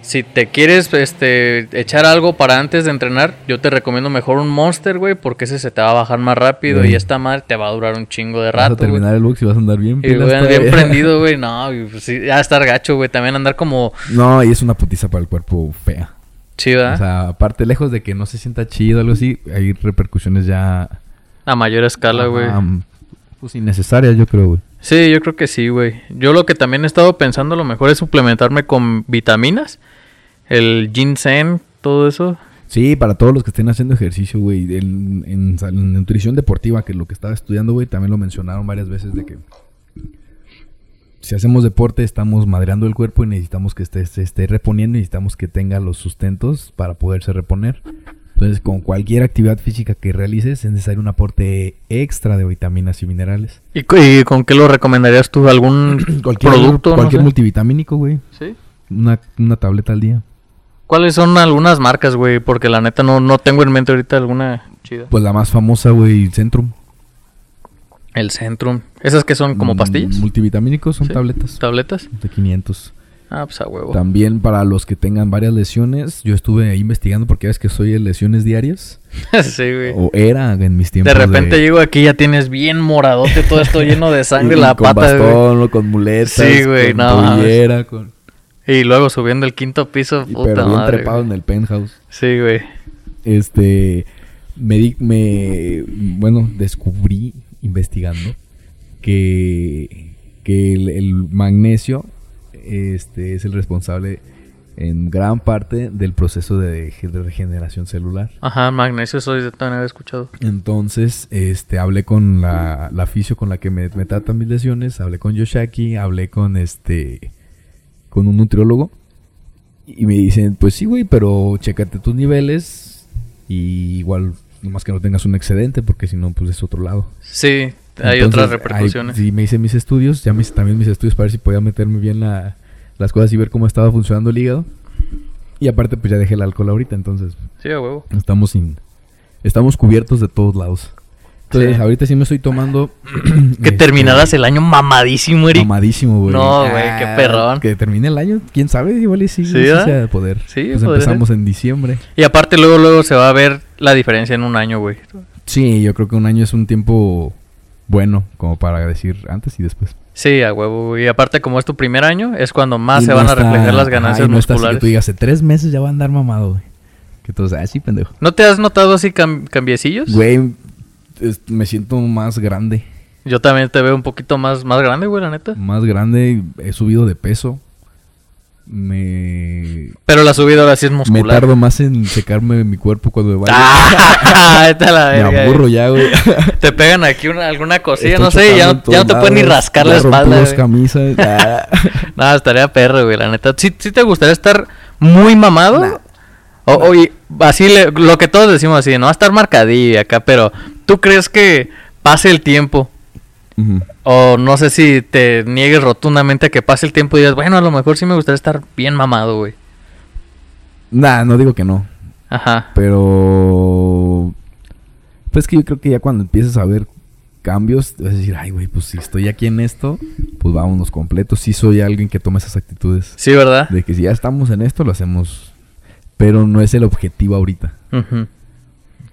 Si te quieres este, echar algo para antes de entrenar, yo te recomiendo mejor un Monster, güey, porque ese se te va a bajar más rápido y esta madre te va a durar un chingo de Vas a rato. güey. terminar el box y vas a andar bien. Y güey, bien prendido, güey. No, y, pues, sí, ya va a estar gacho, güey. También andar como No, y es una putiza para el cuerpo fea. chida. O sea, aparte, lejos de que no se sienta chido o algo así, hay repercusiones ya... a mayor escala, güey. pues innecesarias, yo creo, güey. Sí, yo creo que sí, güey. Yo lo que también he estado pensando, a lo mejor es suplementarme con vitaminas. El ginseng, todo eso. Sí, para todos los que estén haciendo ejercicio, güey. En, en sal- en nutrición deportiva, que es lo que estaba estudiando, güey, también lo mencionaron varias veces de que si hacemos deporte estamos madreando el cuerpo y necesitamos que esté, se esté reponiendo y necesitamos que tenga los sustentos para poderse reponer. Entonces, con cualquier actividad física que realices es necesario un aporte extra de vitaminas y minerales. ¿Y, con qué lo recomendarías tú? ¿Algún Cualquier, producto? no cualquier sé? multivitamínico, güey. ¿Sí? Una, una tableta al día. ¿Cuáles son algunas marcas, güey? Porque la neta no, no tengo en mente ahorita alguna chida. Pues la más famosa, güey, Centrum. El Centrum. ¿Esas que son como Mm, pastillas? Multivitamínicos son Sí. tabletas. ¿Tabletas? De 500. Ah, pues a huevo. También para los que tengan varias lesiones, yo estuve ahí investigando porque ves que soy de lesiones diarias. sí, güey. O era en mis De tiempos. repente llego aquí ya tienes bien moradote, todo esto lleno de sangre, la con pata, güey. bastón, con muletas, Sí, güey, con no mames. pollera, con... Y luego subiendo el quinto piso, puta pero bien madre, trepado güey. en el penthouse. Sí, güey. Este, me, di- me, bueno, descubrí investigando que, que el, el magnesio este, es el responsable en gran parte del proceso de, de regeneración celular. Ajá, magnesio, eso yo también había escuchado. Entonces, este, hablé con la, la fisio con la que me, me tratan mis lesiones, hablé con Yoshaki, hablé con este, con un nutriólogo y me dicen, pues sí, güey, pero chécate tus niveles y igual, nomás que no tengas un excedente porque si no, pues es otro lado. Sí, hay Entonces, otras repercusiones. sí, me hice mis estudios, ya me hice también mis estudios para ver si podía meterme bien la- las cosas y ver cómo estaba funcionando el hígado. Y aparte, pues ya dejé el alcohol ahorita, entonces Sí, a huevo. Estamos sin. Estamos cubiertos de todos lados. Entonces, Sí. ahorita sí me estoy tomando. Que este, terminaras el año mamadísimo, Eric. Mamadísimo, güey. No, güey, qué perrón. Que termine el año, quién sabe, igual y sí. Sí, no de poder. Sí, Pues empezamos en diciembre. Y aparte luego, luego se va a ver la diferencia en un año, güey. Sí, yo creo que un año es un tiempo bueno, como para decir antes y después. Sí, a huevo. güey. Y aparte como es tu primer año, es cuando más Y se no van a reflejar las ganancias y no está así que musculares. tú digas, hace tres meses ya va a andar mamado, güey. Que todos, ah, sí, pendejo. ¿No te has notado así cam- cambiecillos? Güey, es- me siento más grande. Yo también te veo un poquito más, más grande, güey, la neta. Más grande, he subido de peso. Me Pero la subida ahora sí es Me muscular. tardo más en secarme mi cuerpo cuando me baño. ¡Ah! La me verga, aburro güey. ya, güey. Te pegan aquí una, alguna cosilla, Estoy no sé, ya, no- ya no te puedes ni rascar la espalda. dos camisas. No, estaría perro, güey, la neta. ¿Sí, sí te gustaría estar muy mamado? Nah. O, oye, así le- lo que todos decimos así, no va a estar marcadillo acá, pero ¿tú crees que pase el tiempo? O no sé si te niegues rotundamente a que pase el tiempo y digas, bueno, a lo mejor sí me gustaría estar bien mamado, güey. Nah, no digo que no. Ajá. Pero. Pues que yo creo que ya cuando empieces a ver cambios, vas a decir, ay, güey, pues si estoy aquí en esto, pues vámonos completos. Sí soy alguien que toma esas actitudes. Sí, ¿verdad? De que si ya estamos en esto, lo hacemos. Pero no es el objetivo ahorita. Ujú.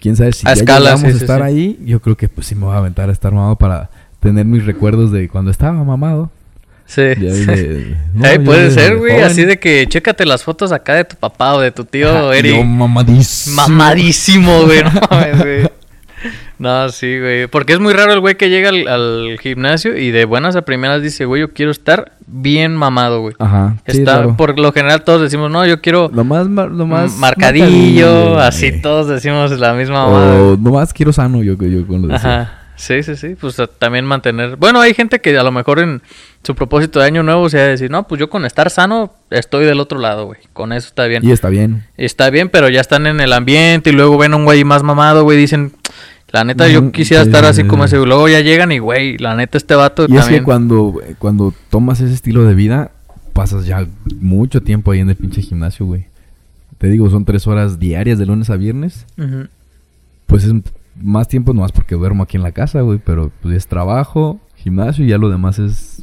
Quién sabe si A ya escala, llegamos sí, a sí, estar sí. ahí, yo creo que pues sí me voy a aventar a estar mamado para tener mis recuerdos de cuando estaba mamado. Sí. De- no, Ay, puede de ser, güey, así de que chécate las fotos acá de tu papá o de tu tío Ajá, Eric. Yo mamadísimo. Mamadísimo, güey, no mames, güey. No, sí, güey. Porque es muy raro el güey que llega al, al gimnasio y de buenas a primeras dice, güey, yo quiero estar bien mamado, güey. Ajá. sí, por lo general todos decimos, no, yo quiero Lo más, mar- lo más marcadillo, así todos decimos la misma mamada. O nomás quiero sano, yo, yo con lo decía. Ajá. Sí, sí, sí. Pues también mantener. Bueno, hay gente que a lo mejor en su propósito de año nuevo se va a decir, no, pues yo con estar sano estoy del otro lado, güey. Con eso está bien. Y está bien. Está bien, pero ya están en el ambiente y luego ven a un güey más mamado, güey, dicen, La neta, yo quisiera sí, estar sí, así sí, como ese. Luego ya llegan y, güey, la neta, este vato Y es también. que cuando, cuando tomas ese estilo de vida, pasas ya mucho tiempo ahí en el pinche gimnasio, güey. Te digo, son tres horas diarias de lunes a viernes. Pues es más tiempo nomás porque duermo aquí en la casa, güey. Pero pues es trabajo, gimnasio y ya lo demás es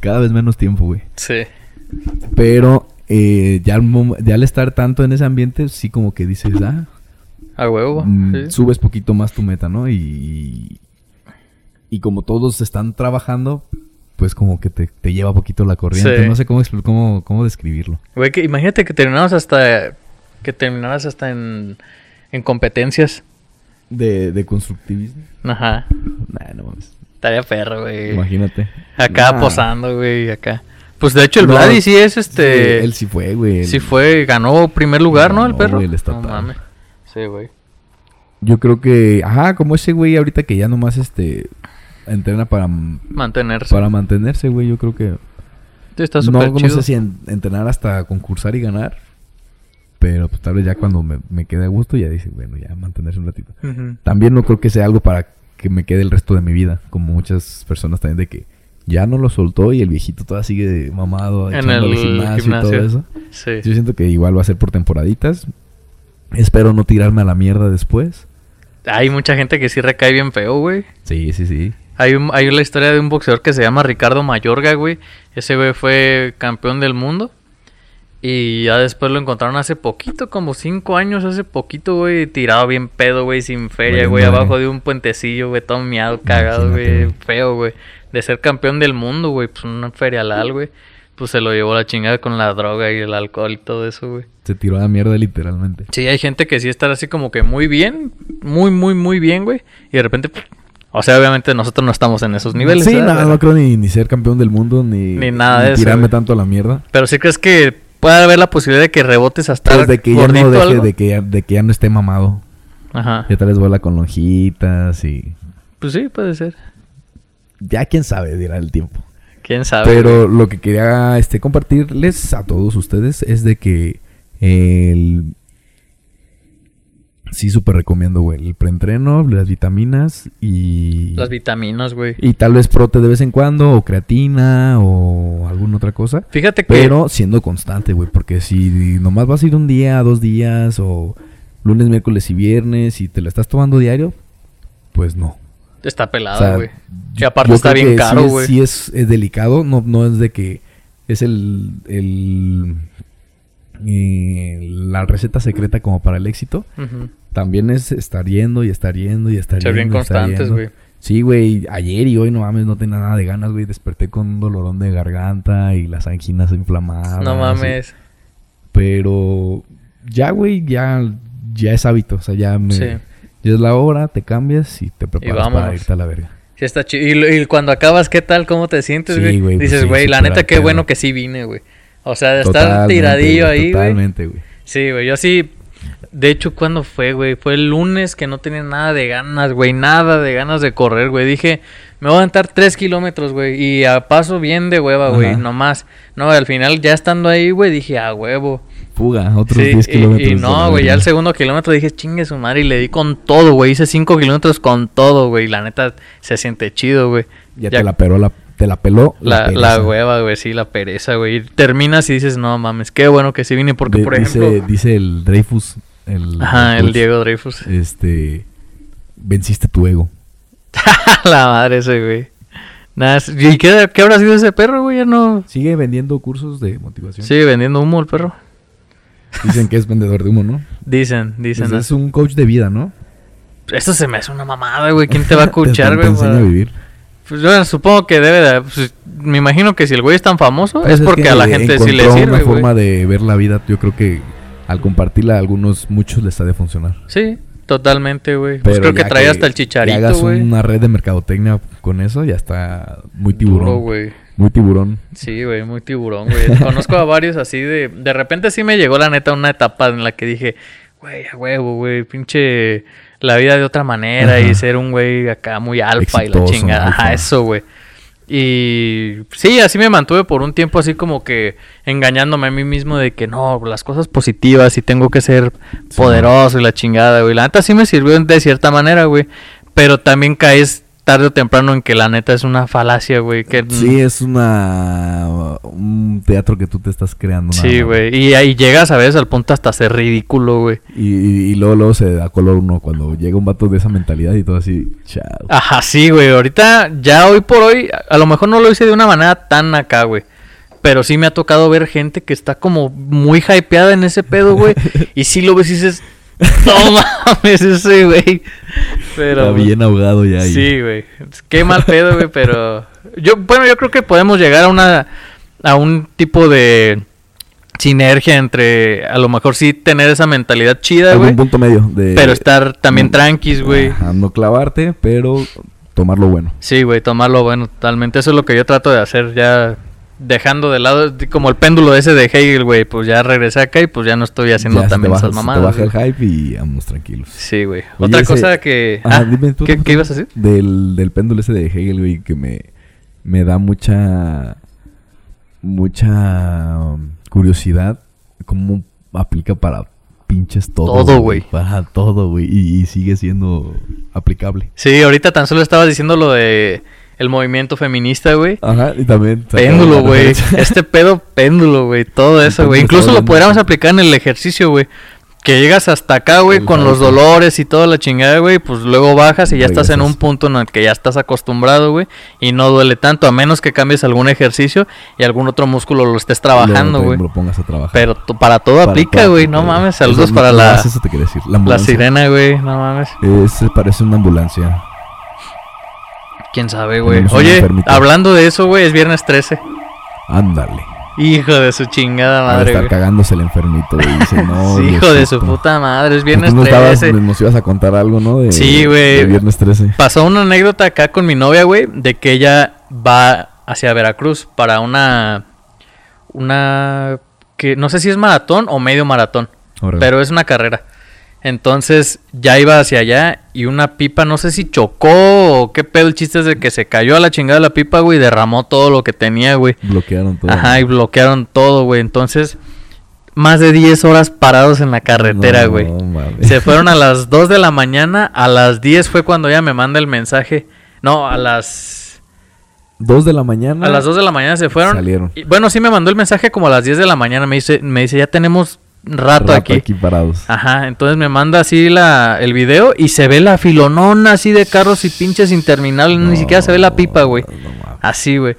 cada vez menos tiempo, güey. Sí. Pero eh, ya, al ya al estar tanto en ese ambiente, sí como que dices, ah, A huevo. mm, sí. subes poquito más tu meta, ¿no? Y, y como todos están trabajando, pues como que te, te lleva poquito la corriente. Sí. No sé cómo, cómo, cómo describirlo. Güey, que imagínate que terminamos hasta. Que terminaras hasta en. En competencias. De, de constructivismo. Ajá. Nah, no mames. Estaría perro, güey. Imagínate. Acá Nah. posando, güey, acá. Pues de hecho el No, Vladi sí es Sí, este. él sí fue, güey. Sí fue, ganó primer lugar, ¿no? El perro. güey, el estatal. No mames. Sí, güey. Yo creo que, ajá, como ese güey ahorita que ya nomás este entrena para, Mantenerse. para mantenerse, güey. Yo creo que Sí, está no, no sé si en- entrenar hasta concursar y ganar. Pero pues tal vez ya cuando me, me quede a gusto ya dice, bueno, ya mantenerse un ratito. También no creo que sea algo para que me quede el resto de mi vida. Como muchas personas también de que ya no lo soltó y el viejito todavía sigue mamado En el gimnasio, y todo eso. Sí. Yo siento que igual va a ser por temporaditas. Espero no tirarme a la mierda después. Hay mucha gente que sí recae bien feo, güey. Sí, sí, sí. Hay, un- hay la historia de un boxeador que se llama Ricardo Mayorga, güey. Ese güey fue campeón del mundo. Y ya después lo encontraron hace poquito, como cinco años, hace poquito, güey. Tirado bien pedo, güey, sin feria, güey. Abajo de un puentecillo, güey, todo miado, cagado, güey. Feo, güey. De ser campeón del mundo, güey. Pues una ferialal, güey. Pues se lo llevó la chingada con la droga y el alcohol y todo eso, güey. Se tiró a la mierda literalmente. Sí, hay gente que sí está así como que muy bien, muy, muy, muy bien, güey. Y de repente, o sea, obviamente nosotros no estamos en esos niveles. Sí, ¿verdad? no, no creo ni, ni ser campeón del mundo, ni, Ni nada de eso, tirarme tanto a la mierda. Pero sí crees que puede haber la posibilidad de que rebotes hasta Pues de que ya no deje, de que ya, de que ya no esté mamado. Ajá. Ya tal vez vuela con lonjitas y... Pues sí, puede ser. Ya quién sabe, dirá el tiempo. Quién sabe. Pero lo que quería este, compartirles a todos ustedes es de que el... Sí, súper recomiendo, güey. El preentreno, las vitaminas y... Las vitaminas, güey. Y tal vez prote de vez en cuando, o creatina, o alguna otra cosa. Fíjate que Pero siendo constante, güey. Porque si nomás vas a ir un día, dos días, o lunes, miércoles y viernes, y te lo estás tomando diario, pues no. Está O pelado, sea, güey. y yo- aparte está bien caro, sí es- güey. Sí es, es delicado, no, no es de que es el, el eh, la receta secreta como para el éxito. También es estar yendo y estar yendo y estar Ser bien yendo constantes, güey. Sí, güey, ayer y hoy no mames, no tenía nada de ganas, güey. Desperté con un dolorón de garganta y las anginas inflamadas. No mames. Pero ya, güey, ya, ya es hábito. O sea, ya me, Sí. Ya es la hora, te cambias y te preparas para irte a la verga. Sí está chido. Y, y cuando acabas, ¿qué tal? ¿Cómo te sientes, Sí, güey? güey, pues Dices, sí, güey, la neta, qué bueno que sí vine, güey. O sea, de estar tiradillo güey, ahí, güey. Totalmente, güey. Sí, güey, yo sí. De hecho, ¿cuándo fue, güey? Fue el lunes que no tenía nada de ganas, güey. Nada de ganas de correr, güey. Dije, me voy a aventar tres kilómetros, güey. Y a paso bien de hueva, güey. Nomás. No, al final, ya estando ahí, güey, dije, a huevo. Fuga, otros Sí, 10 y- kilómetros. y, no, güey, ya el segundo kilómetro dije, chingue su madre. Y le di con todo, güey. Hice cinco kilómetros con todo, güey. La neta, se siente chido, güey. Ya, te la peló la, te la peló La, la hueva, güey, sí, la pereza, güey. Terminas y dices, no mames, qué bueno que sí vine. Porque, De- por ejemplo. dice el Dreyfus, el, Ajá, el coach, Diego Dreyfus. Este, venciste tu ego. la madre ese, güey. Nada, ¿y qué, qué habrá sido ese perro, güey? Ya no... Sigue vendiendo cursos de motivación. Sigue vendiendo humo el perro. Dicen que es vendedor de humo, ¿no? Dicen, dicen. Pues es un coach de vida, ¿no? Esto se me hace una mamada, güey. ¿Quién te va a escuchar, te, güey? te enseña para- a vivir. Pues yo supongo que debe de... pues, me imagino que si el güey es tan famoso Pues es porque que a la gente sí le sirve, una güey. forma de ver la vida, yo creo que al compartirla a algunos, muchos les ha de funcionar. Sí, totalmente, güey. Pues creo que trae hasta el chicharito, hagas güey. una red de mercadotecnia con eso, ya está muy tiburón. Duro, güey. Muy tiburón. Sí, güey, muy tiburón, güey. Conozco a varios así de... De repente sí me llegó la neta una etapa en la que dije, güey, a huevo, güey, pinche la vida de otra manera y ser un güey acá muy alfa y la chingada. Ajá, eso, güey. Y sí, así me mantuve por un tiempo así como que engañándome a mí mismo de que no, las cosas positivas y tengo que ser Sí. poderoso y la chingada, güey. La neta sí me sirvió de cierta manera, güey. Pero también caes tarde o temprano en que la neta es una falacia, güey. Que Sí, es una un teatro que tú te estás creando. Sí, güey. Y ahí llegas a veces al punto hasta ser ridículo, güey. Y, y- y luego, luego se da color uno cuando llega un vato de esa mentalidad y todo así, chao. Ajá, sí, güey. Ahorita, ya hoy por hoy, a lo mejor no lo hice de una manera tan acá, güey. Pero sí me ha tocado ver gente que está como muy hypeada en ese pedo, güey. y sí lo ves y dices, no mames, ese, güey. Pero. Está bien ahogado ya ahí. Sí, güey. Qué mal pedo, güey, pero... Yo, bueno, yo creo que podemos llegar a una... A un tipo de sinergia entre... A lo mejor sí tener esa mentalidad chida, Algún güey. punto medio de... Pero estar también Mm, tranquis, güey. No clavarte, pero tomar lo bueno. Sí, güey, tomarlo bueno, totalmente. Eso es lo que yo trato de hacer ya... Dejando de lado, como el péndulo ese de Hegel, güey, pues ya regresé acá y pues ya no estoy haciendo Ya también esas se te mamadas. baja el hype y vamos tranquilos. Sí, güey. Otra ese- cosa que... Ah, dime tú, ¿qué, qué ibas a decir? Del, del péndulo ese de Hegel, güey, que me, me da mucha... Mucha um, curiosidad. Cómo aplica para pinches todo. Todo, güey. Para todo, güey. Y, y sigue siendo aplicable. Sí, ahorita tan solo estaba diciendo lo de el movimiento feminista, güey. Ajá, y también... Péndulo, güey. Este pedo péndulo, güey. Todo eso, güey. Incluso lo podríamos aplicar en el ejercicio, güey. Que llegas hasta acá, güey, con los dolores y toda la chingada, güey. Pues luego bajas y ya estás en un punto en el que ya estás acostumbrado, güey. Y no duele tanto, a menos que cambies algún ejercicio y algún otro músculo lo estés trabajando, güey. Pero para todo aplica, güey. No mames. Saludos para la, es Eso te quería decir. La, sirena, güey. No mames. Es, parece una ambulancia. Quién sabe, güey. Oye, hablando de eso, güey, es viernes 13. Ándale. Hijo de su chingada Va a madre, estar güey. cagándose el enfermito, güey. Dice, no, Sí, hijo de su puta madre, es viernes no estabas- 13. nos ibas a contar algo, ¿no? De, Sí, güey. De viernes 13. Pasó una anécdota acá con mi novia, güey, de que ella va hacia Veracruz para una. Una. que no sé si es maratón o medio maratón, pero es una carrera. Entonces ya iba hacia allá y una pipa, no sé si chocó o qué pedo. El chiste es de que se cayó a la chingada la pipa, güey, y derramó todo lo que tenía, güey. Bloquearon todo. Ajá, y bloquearon todo, güey. Entonces, más de 10 horas parados en la carretera, No, güey. mames. Se fueron a las 2 de la mañana, a las 10 fue cuando ella me manda el mensaje. No, a las Dos de la mañana. a las 2 de la mañana se fueron. Salieron. Y, bueno, sí me mandó el mensaje como a las 10 de la mañana, me dice me dice, "Ya tenemos rato, rato aquí." aquí parados. Ajá, entonces me manda así la, el video y se ve la filonona así de carros y pinches interminables, ni siquiera se ve la pipa, güey. No. Así, güey.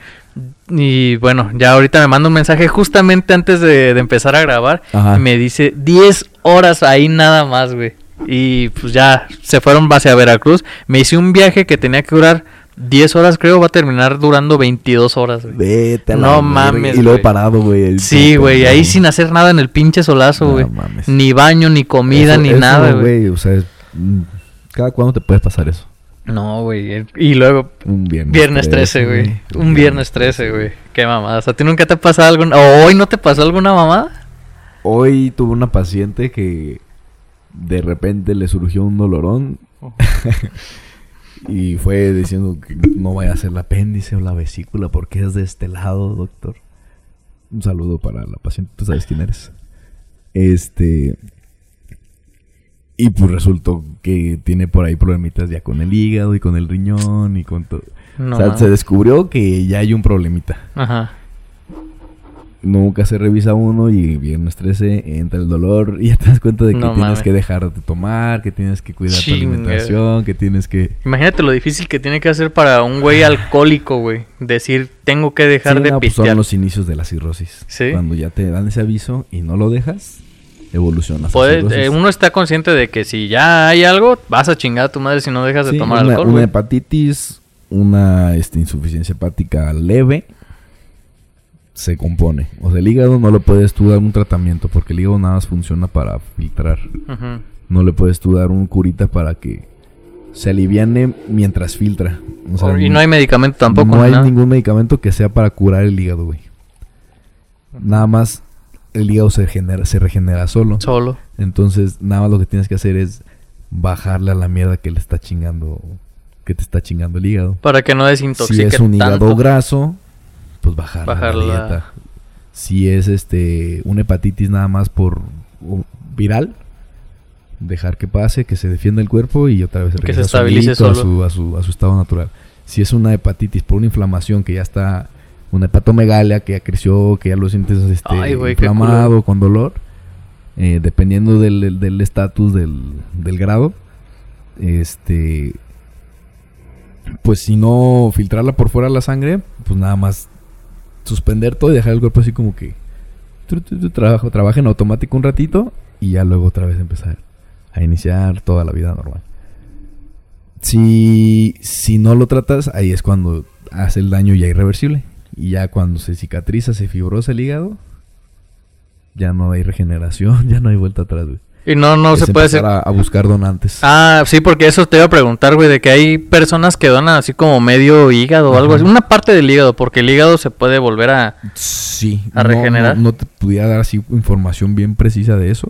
Y bueno, ya ahorita me manda un mensaje justamente antes de, de empezar a grabar. Ajá. Y me dice 10 horas ahí nada más, güey. Y pues ya se fueron hacia Veracruz. Me hice un viaje que tenía que durar 10 horas, creo. Va a terminar durando 22 horas, güey. Vete a la No mames, Y luego parado, güey. Sí, güey. Ahí sin hacer nada en el pinche solazo, No güey. mames. Ni baño, ni comida, Eso- ni eso, nada, güey. O sea, mm, cada cuándo te puede pasar eso. No, güey. Y luego Un viernes. Viernes 13, güey. Un viernes 13, güey. Qué mamada. ¿A ti nunca te ha pasado alguna... ¿O hoy no te pasó alguna mamada? Hoy tuve una paciente que de repente le surgió un dolorón y fue diciendo que no vaya a ser el apéndice o la vesícula porque es de este lado, doctor. Un saludo para la paciente, tú sabes quién eres. Este. Y pues resultó que tiene por ahí problemitas ya con el hígado y con el riñón y con todo. No. o sea, se descubrió que ya hay un problemita. Ajá. Nunca se revisa uno y viernes 13 entra el dolor y ya te das cuenta de que No tienes que dejar de tomar, que tienes que cuidar Chinga. tu alimentación, que tienes que... Imagínate lo difícil que tiene que hacer para un güey alcohólico, güey. Decir, tengo que dejar Sí, de no, pues son los inicios de la cirrosis. Sí. Cuando ya te dan ese aviso y no lo dejas, evolucionas. a Puede- cirrosis. eh, uno está consciente de que si ya hay algo, vas a chingar a tu madre si no dejas de tomar una, alcohol, una hepatitis, una este, insuficiencia hepática leve, se compone. O sea, el hígado no le puedes tú dar un tratamiento porque el hígado nada más funciona para filtrar. No le puedes tú dar un curita para que se aliviane mientras filtra. O sea, y no hay medicamento tampoco. No hay nada. ningún medicamento que sea para curar el hígado, güey. Nada más el hígado se regenera, se regenera solo. Solo. Entonces, nada más lo que tienes que hacer es bajarle a la mierda que le está chingando, que te está chingando el hígado. Para que no Si desintoxique es un hígado tanto. graso, pues Bajarla. la dieta. Si es este una hepatitis nada más por viral, dejar que pase, que se defienda el cuerpo y otra vez Que se estabilice solito a solo. su, a, su, a su estado natural. Si es una hepatitis por una inflamación que ya está, una hepatomegalia que ya creció, que ya lo sientes este, Ay, inflamado, con dolor, eh, dependiendo del del- del estatus del, del grado, este, pues si no filtrarla por fuera la sangre, pues nada más suspender todo y dejar el cuerpo así como que trabajo, trabaja en automático un ratito y ya luego otra vez empezar a iniciar toda la vida normal. Si, si no lo tratas, ahí es cuando hace el daño ya irreversible. Y ya cuando se cicatriza, se fibrosa el hígado, ya no hay regeneración, ya no hay vuelta atrás, güey. Y no, no se puede hacer. a, a buscar donantes. Ah, sí, porque eso te iba a preguntar, güey, de que hay personas que donan así como medio hígado o algo así. Una parte del hígado, porque el hígado se puede volver a... Sí. ¿A no- regenerar? No, no te pudiera dar así información bien precisa de eso.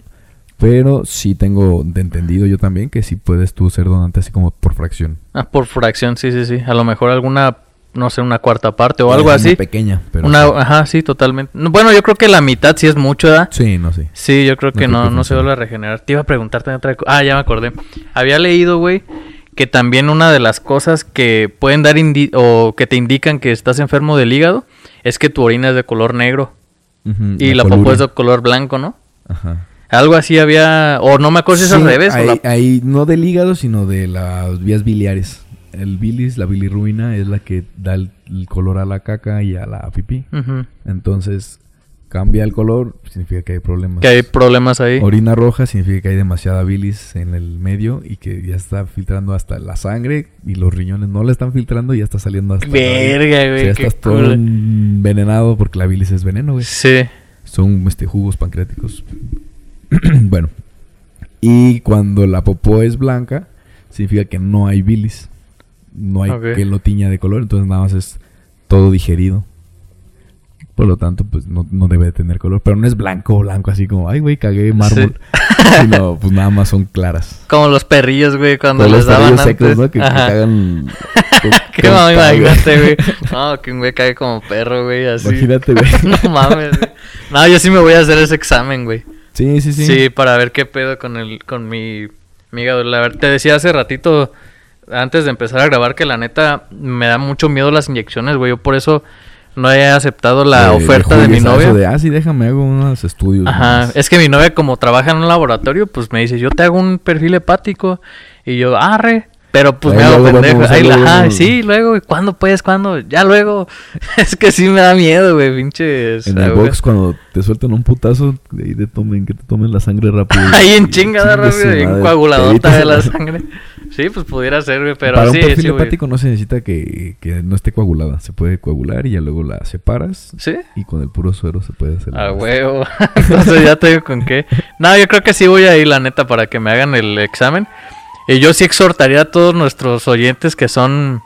Pero sí tengo de entendido yo también que sí puedes tú ser donante así como por fracción. Ah, por fracción, sí, sí, sí. A lo mejor alguna, no sé, una cuarta parte o algo así. pequeña, pero. Una, sí. ajá, sí, totalmente. No, Bueno, yo creo que la mitad sí es mucho, ¿verdad? Sí, no sé. Sí, yo creo No que no, no se vuelve a regenerar. Te iba a preguntarte otra cosa. Ah, ya me acordé. Había leído, güey, que también una de las cosas que pueden dar indi- o que te indican que estás enfermo del hígado es que tu orina es de color negro y la, popó coluria. es de color blanco, ¿no? Ajá. Algo así había, o no me acuerdo si es al Sí, revés. o la- no del hígado, sino de las vías biliares. El bilis, la bilirruina, es la que da el, el color a la caca y a la pipí. Entonces, cambia el color, significa que hay problemas. Que hay problemas ahí. Orina roja significa que hay demasiada bilis en el medio y que ya está filtrando hasta la sangre y los riñones no la están filtrando y ya está saliendo hasta... Verga, O sea, güey. ya qué estás todo cool. envenenado porque la bilis es veneno, güey. Sí. Son este, jugos pancreáticos. bueno. Y cuando la popó es blanca, significa que no hay bilis. No hay que lo tiña de color, entonces nada más es todo digerido. Por lo tanto, pues no, no debe de tener color. Pero no es blanco, blanco, así como, ay, güey, cagué mármol. Sino, pues nada más son claras. Como los perrillos, güey, cuando Como les los daban antes. secos, ¿no? Que, Ajá. cagan. Qué caga. imagínate, güey. No, que un güey cae como perro, güey, así. Imagínate, güey. no mames, güey. No, yo sí me voy a hacer ese examen, güey. Sí, sí, sí. Sí. para ver qué pedo con el, con mi, mi hígado. La ver- te decía hace ratito, antes de empezar a grabar, que la neta me da mucho miedo las inyecciones, güey. Yo por eso no he aceptado la oferta de, mi novia. De, ah, sí, déjame, hago unos estudios. Ajá, nomás". es que mi novia como trabaja en un laboratorio, pues me dice, yo te hago un perfil hepático. Y yo, arre. Pero pues Ahí me hago pendejo. Ahí, luego ajá, vemos. sí, luego, ¿y ¿cuándo pues? ¿Cuándo? Ya luego. es que sí me da miedo, güey, pinches. En el agujas. box, cuando te sueltan un putazo, de ahí te tomen, que te tomen la sangre rápido. Ahí en Y chingada, rápido, bien madre, coaguladota de la sangre. Sí, pues pudiera ser, güey, pero Para sí, un perfil sí, güey. hepático no se necesita que, que no esté coagulada. Se puede coagular y ya luego la separas. ¿Sí? Y con el puro suero se puede hacer. A la- huevo. Entonces ya te digo con qué. No, yo creo que sí voy a ir, la neta, para que me hagan el examen. Y yo sí exhortaría a todos nuestros oyentes que son.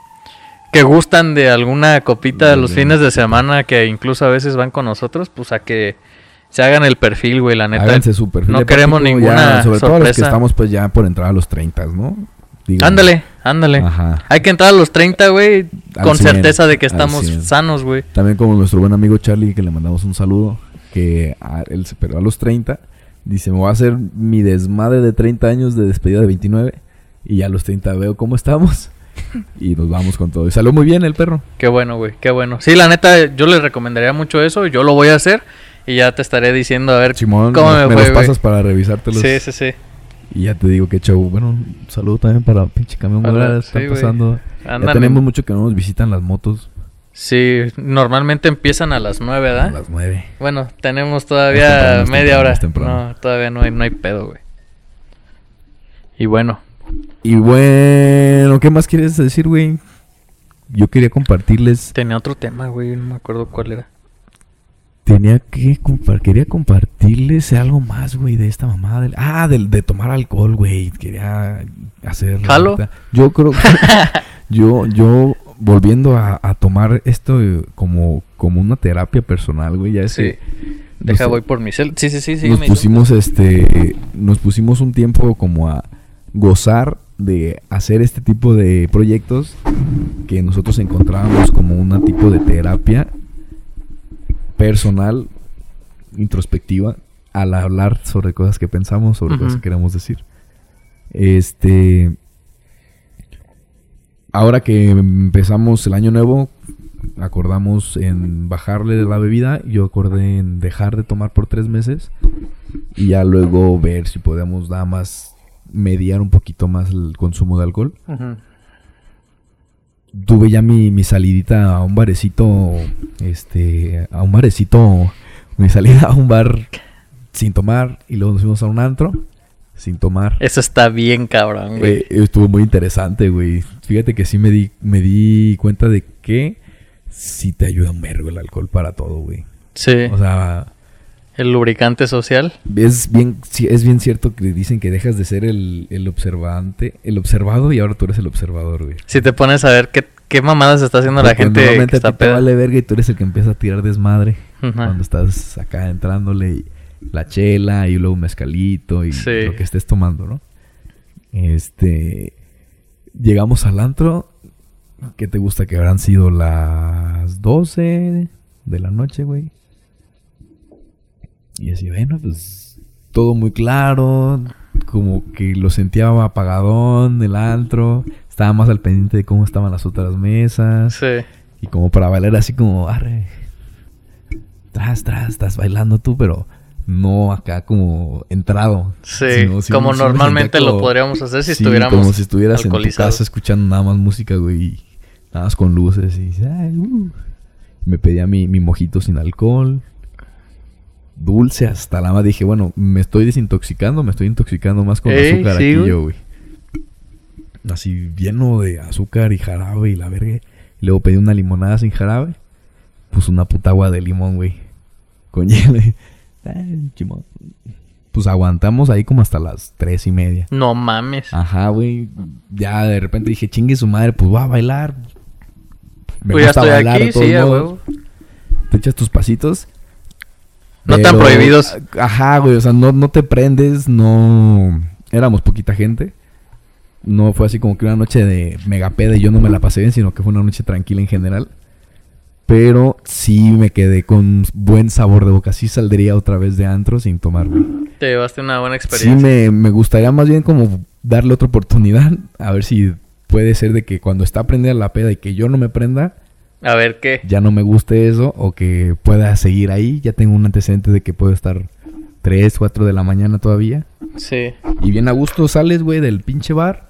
que gustan de alguna copita de los Bien. fines de semana, que incluso a veces van con nosotros, pues a que se hagan el perfil, güey, la neta. Háganse su perfil no queremos ninguna ya, Sobre todo los que estamos pues ya por entrar a los 30, ¿no? Ándale, ándale. Ajá. Hay que entrar a los 30, güey, con 100, certeza de que estamos 100. sanos, güey. También como nuestro buen amigo Charlie, que le mandamos un saludo, que a- él se pero a los 30, dice, me voy a hacer mi desmadre de 30 años de despedida de 29, y ya a los 30 veo cómo estamos, y nos vamos con todo. Y salió muy bien el perro. Qué bueno, güey, qué bueno. Sí, la neta, yo les recomendaría mucho eso. Yo lo voy a hacer y ya te estaré diciendo a ver Simón, cómo me, me, me fue, los güey. pasas para revisártelos. Sí, sí, sí. Y ya te digo que show. Bueno, un saludo también para pinche camión Morales, sí, está pasando. Ya tenemos en- mucho que no nos visitan las motos Sí, normalmente empiezan a las 9, a ¿verdad? las 9. Bueno, tenemos todavía temprano, media temprano, hora. No, todavía no hay, no hay pedo, güey. Y bueno, Y bueno, ¿qué más quieres decir, güey? Yo quería compartirles tenía otro tema, güey, no me acuerdo cuál era. Tenía que quería compartirles algo más, güey, de esta mamada. del- ah, del, de tomar alcohol, güey. Quería hacer. ¿Jalo? Yo creo que. yo, yo, volviendo a, a tomar esto eh, como, como una terapia personal, güey. Ya es Sí. que Deja, nos- voy por mi cel. Sí, sí, sí, sí. nos pusimos este. Nos pusimos un tiempo como a gozar de hacer este tipo de proyectos que nosotros encontrábamos como un tipo de terapia personal, introspectiva, al hablar sobre cosas que pensamos, sobre cosas que queremos decir. Este. Ahora que empezamos el año nuevo, acordamos en bajarle la bebida. Yo acordé en dejar de tomar por tres meses. Y ya luego ver si podemos nada más mediar un poquito más el consumo de alcohol. Tuve ya mi, mi salidita a un barecito. Este. A un barecito. Mi salida a un bar sin tomar. Y luego nos fuimos a un antro sin tomar. Eso está bien cabrón, güey. Eh, estuvo muy interesante, güey. Fíjate que sí me di, me di cuenta de que sí te ayuda un vergo el alcohol para todo, güey. Sí. O sea, El lubricante social. es bien, es bien cierto que dicen que dejas de ser el, el observante, el observado y ahora tú eres el observador, güey. Si te pones a ver qué, qué mamadas está haciendo la gente normalmente que a ti está te vale verga y tú eres el que empieza a tirar desmadre cuando estás acá entrándole y la chela y luego un mezcalito y Sí. lo que estés tomando, ¿no? Este llegamos al antro ¿Qué te gusta que habrán sido las 12 de la noche, güey? Y así, bueno, pues todo muy claro, como que lo sentía apagadón el antro, estaba más al pendiente de cómo estaban las otras mesas. Sí. Y como para bailar así como, arre, tras, tras, estás bailando tú, pero no acá como entrado. Sí, Sino- como normalmente lo podríamos hacer si sí, estuviéramos como si estuvieras en tu casa escuchando nada más música, güey, nada más con luces y ay, uh. me pedía mi, mi mojito sin alcohol. Dulce hasta la más dije, bueno, me estoy desintoxicando, me estoy intoxicando más con Ey, azúcar sí, aquí yo, güey. Así lleno de azúcar y jarabe y la verga. Y luego pedí una limonada sin jarabe. Pues una puta agua de limón, güey. Con hielo. Pues aguantamos ahí como hasta las tres y media. No mames. Ajá, güey. Ya de repente dije, chingue su madre, pues voy a bailar. Me pues ya gusta estoy bailar aquí, sí, modos. Te echas tus pasitos. No tan prohibidos. Ajá, güey. O sea, no, no te prendes, no. Éramos poquita gente. No fue así como que una noche de mega peda y yo no me la pasé bien, sino que fue una noche tranquila en general. Pero sí me quedé con buen sabor de boca. Sí saldría otra vez de antro sin tomar, güey. Te llevaste una buena Sí experiencia. me, me gustaría más bien como darle otra oportunidad. A ver si puede ser de que cuando está prendida la peda y que yo no me prenda, A ver qué. ya no me guste eso o que pueda seguir ahí. Ya tengo un antecedente de que puedo estar 3, 4 de la mañana todavía. Sí. Y bien a gusto sales, güey, del pinche bar.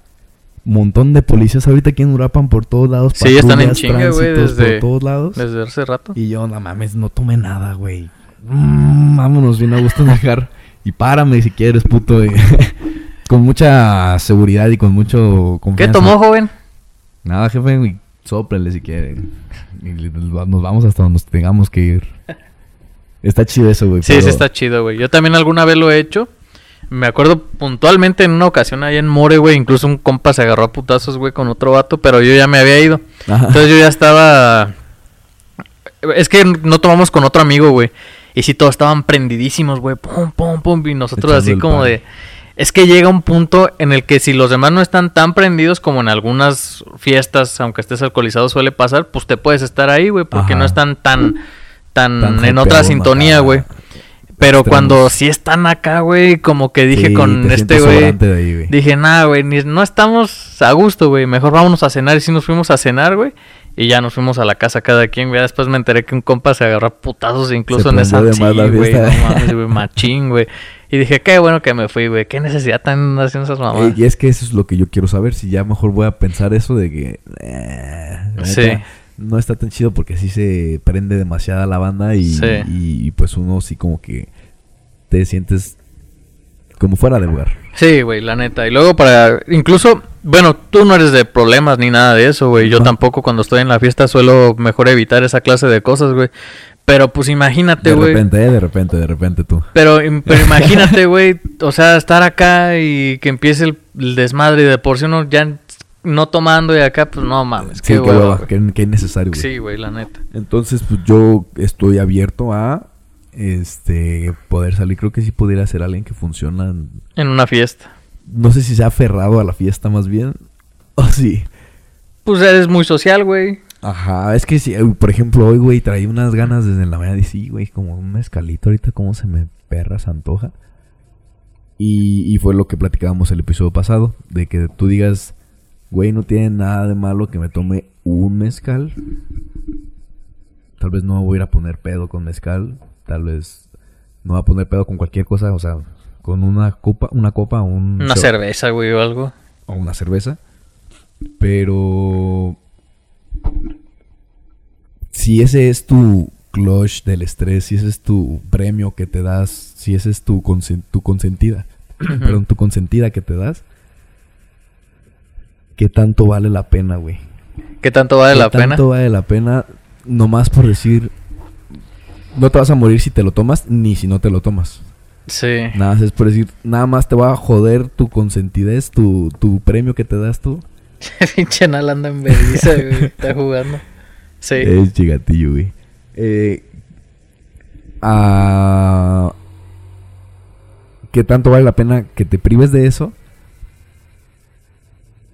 Montón de policías ahorita aquí en Urapan por todos lados. Sí, están en chinga, güey, desde- Por todos lados. Desde hace rato. Y yo, no mames, no tomé nada, güey. Mm, vámonos bien a gusto dejar. Y párame si quieres, puto. eh. con mucha seguridad y con mucho ¿Qué confianza. tomó, joven? Nada, jefe, güey. Sóprenle si quieren. Y nos vamos hasta donde tengamos que ir. Está chido eso, güey. Sí, pero- sí está chido, güey. Yo también alguna vez lo he hecho. Me acuerdo puntualmente en una ocasión ahí en More, güey. Incluso un compa se agarró a putazos, güey, con otro vato. Pero yo ya me había ido. Ajá. Entonces yo ya estaba... Es que no tomamos con otro amigo, güey. Y sí, todos estaban prendidísimos, güey. Pum, pum, pum. Y nosotros Echando así como pan. de... Es que llega un punto en el que si los demás no están tan prendidos como en algunas fiestas, aunque estés alcoholizado suele pasar, pues te puedes estar ahí, güey, porque Ajá. no están tan, tan, Tan en otra sintonía, güey. Pero extremos. cuando sí están acá, güey, como que dije Sí, con te este güey, dije, nada, güey, no estamos a gusto, güey, mejor vámonos a cenar. Y sí nos fuimos a cenar, güey. Y ya nos fuimos a la casa cada quien, güey. Después me enteré que un compa se agarró putazos incluso Se en esa sí, güey, no mames, güey, machín, güey. Y dije, qué bueno que me fui, güey. Qué necesidad tan haciendo esas mamadas. Y es que eso es lo que yo quiero saber. Si ya mejor voy a pensar eso de que. eh, Sí. neta, No está tan chido porque sí se prende demasiada la banda y, Sí. y, y, pues uno sí como que te sientes como fuera de lugar. Sí, güey, la neta. Y luego para... Incluso, bueno, tú no eres de problemas ni nada de eso, güey. Yo No. tampoco cuando estoy en la fiesta suelo mejor evitar esa clase de cosas, güey. Pero pues imagínate, De güey. repente, eh, de repente, de repente tú. Pero, pero imagínate, güey, o sea, estar acá y que empiece el, el desmadre y de por sí uno ya no tomando y acá, pues no mames, Sí, qué hueva, hueva, güey. qué, qué innecesario, güey. Sí, güey, la neta. Entonces, pues yo estoy abierto a este poder salir. Creo que sí pudiera ser alguien que funciona. en- En una fiesta. No sé si se ha aferrado a la fiesta más bien. O sí. Pues eres muy social, güey. Ajá, es que si, eh, por ejemplo, hoy, güey, traía unas ganas desde la mañana y sí, güey, como un mezcalito ahorita, cómo se me perra, se antoja. Y, y fue lo que platicábamos el episodio pasado, de que tú digas, güey, no tiene nada de malo que me tome un mezcal. Tal vez no voy a ir a poner pedo con mezcal, tal vez no voy a poner pedo con cualquier cosa, o sea, con una copa, una copa, un Una cerveza, güey, o algo. o una cerveza. Pero si ese es tu clutch del estrés, si ese es tu premio que te das, si ese es tu, consen- tu consentida, perdón, tu consentida que te das, ¿qué tanto vale la pena, güey? ¿Qué tanto vale ¿Qué la pena? tanto vale la pena nomás por decir, no te vas a morir si te lo tomas, ni si no te lo tomas? Sí. Nada más es por decir, nada más te va a joder tu consentidez, tu, tu premio que te das tú. Pinche Nal anda en vergüenza, güey. Está jugando. Sí. Es chigatillo, güey. Eh, ah, ¿Qué tanto vale la pena que te prives de eso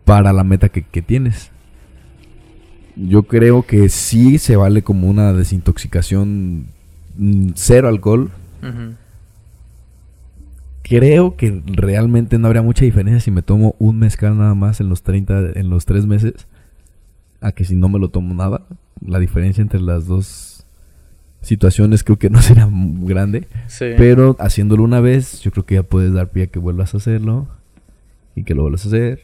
para la meta que, que tienes? Yo creo que sí se vale como una desintoxicación mm, cero alcohol. Ujú. Creo que realmente no habría mucha diferencia si me tomo un mezcal nada más en los 30, en los 3 meses, a que si no me lo tomo nada. La diferencia entre las dos situaciones creo que no será grande. Sí. Pero haciéndolo una vez, yo creo que ya puedes dar pie a que vuelvas a hacerlo y que lo vuelvas a hacer.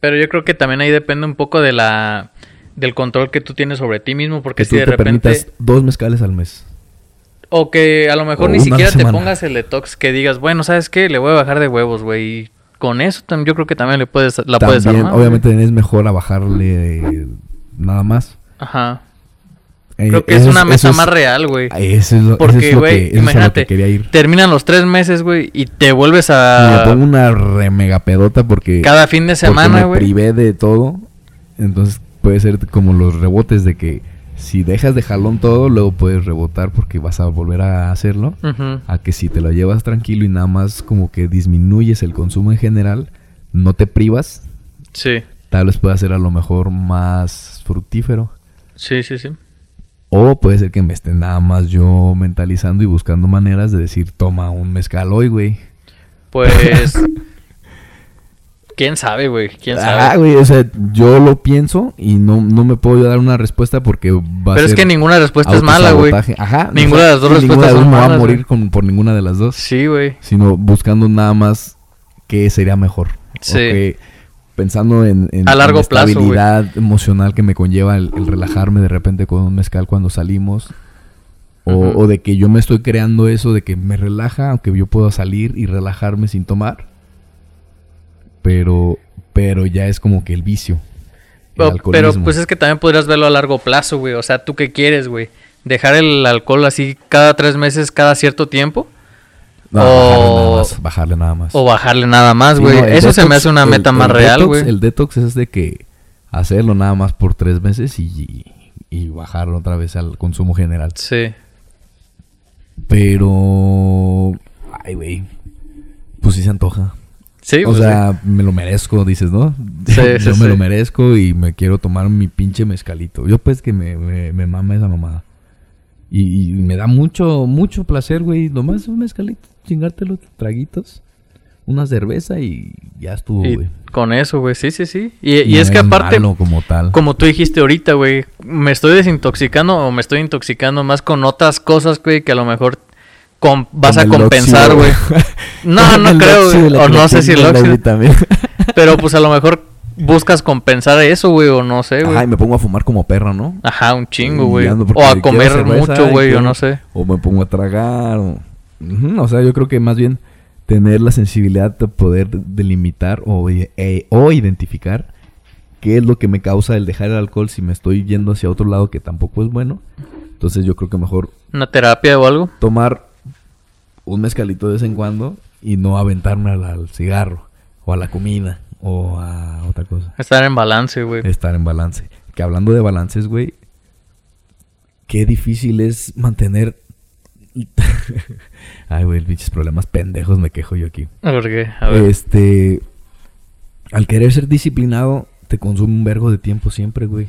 Pero yo creo que también ahí depende un poco de la del control que tú tienes sobre ti mismo, porque Que si tú de te repente permitas dos mezcales al mes. O que a lo mejor O ni siquiera te pongas el detox que digas, bueno, ¿sabes qué? Le voy a bajar de huevos, güey. Y con eso yo creo que también le puedes la puedes armar. obviamente, es mejor a bajarle eh, nada más. Ajá. Eh, Creo que es una meta es- más real, güey. Eso es lo, Porque, güey, a imagínate, que quería ir. Terminan los tres meses, güey, y te vuelves Y me a pongo una re mega pedota porque, cada fin de semana, me güey. privé de todo. Entonces puede ser como los rebotes de que si dejas de jalón todo, luego puedes rebotar porque vas a volver a hacerlo. A que si te lo llevas tranquilo y nada más como que disminuyes el consumo en general, no te privas, Sí, tal vez pueda ser a lo mejor más fructífero. sí, sí, sí. O puede ser que me esté nada más yo mentalizando y buscando maneras de decir, toma un mezcal hoy, güey. Pues. ¿Quién sabe, güey? ¿Quién sabe? Ah, güey, o sea, yo lo pienso y no, no me puedo dar una respuesta porque va a Pero es que ninguna respuesta es mala, güey. Ajá. Ninguna de las dos respuestas me va a morir con- por ninguna de las dos. Sí, güey. Sino buscando nada más qué sería mejor. Sí. Ok, Pensando en, en- A en largo la plazo, güey. estabilidad emocional que me conlleva el, el relajarme de repente con un mezcal cuando salimos. O, o de que yo me estoy creando eso de que me relaja, aunque yo pueda salir y relajarme sin tomar. Pero, pero ya es como que el vicio. el Pero, pues es que también podrías verlo a largo plazo, güey. O sea, ¿tú qué quieres, güey? ¿Dejar el alcohol así cada tres meses, cada cierto tiempo? No, o- bajarle nada más. Bajarle nada más. ¿O bajarle nada más, Sí, güey? no, Eso se me hace una el- meta más real, güey. El detox es de que hacerlo nada más por tres meses y, y bajarlo otra vez al consumo general. Sí. Pero. Ay, güey. Pues sí se antoja. Sí, o pues, sea, me lo merezco, dices, ¿no? Sí, Yo sí, me lo merezco y me quiero tomar mi pinche mezcalito. Yo, pues, que me, me, me mama esa mamada. Y, y me da mucho, mucho placer, güey. Nomás un mezcalito, chingarte los traguitos, una cerveza y ya estuvo, güey. Con eso, güey. Sí, sí, sí. Y, y No es que aparte, como tal. como tú dijiste ahorita, güey, me estoy desintoxicando o me estoy intoxicando más con otras cosas, güey, que a lo mejor com- vas a compensar, güey. No, no creo, güey. O no sé si el óxido. Pero pues a lo mejor buscas compensar eso, güey, o no sé, güey. Ajá, y me pongo a fumar como perra, ¿no? Ajá, un chingo, güey. O a comer cerveza mucho, güey, o no sé. O me pongo a tragar. O... Sea, yo creo que más bien tener la sensibilidad de poder delimitar o, i- eh, o identificar qué es lo que me causa el dejar el alcohol si me estoy yendo hacia otro lado que tampoco es bueno. Entonces yo creo que mejor Una terapia o algo. tomar un mezcalito de vez en cuando y no aventarme al, al cigarro o a la comida o a otra cosa. Estar en balance, güey. Estar en balance. Que hablando de balances, güey, qué difícil es mantener... Ay, güey, pinches problemas pendejos me quejo yo aquí. ¿Por qué? A ver. Este... Al querer ser disciplinado, te consume un vergo de tiempo siempre, güey.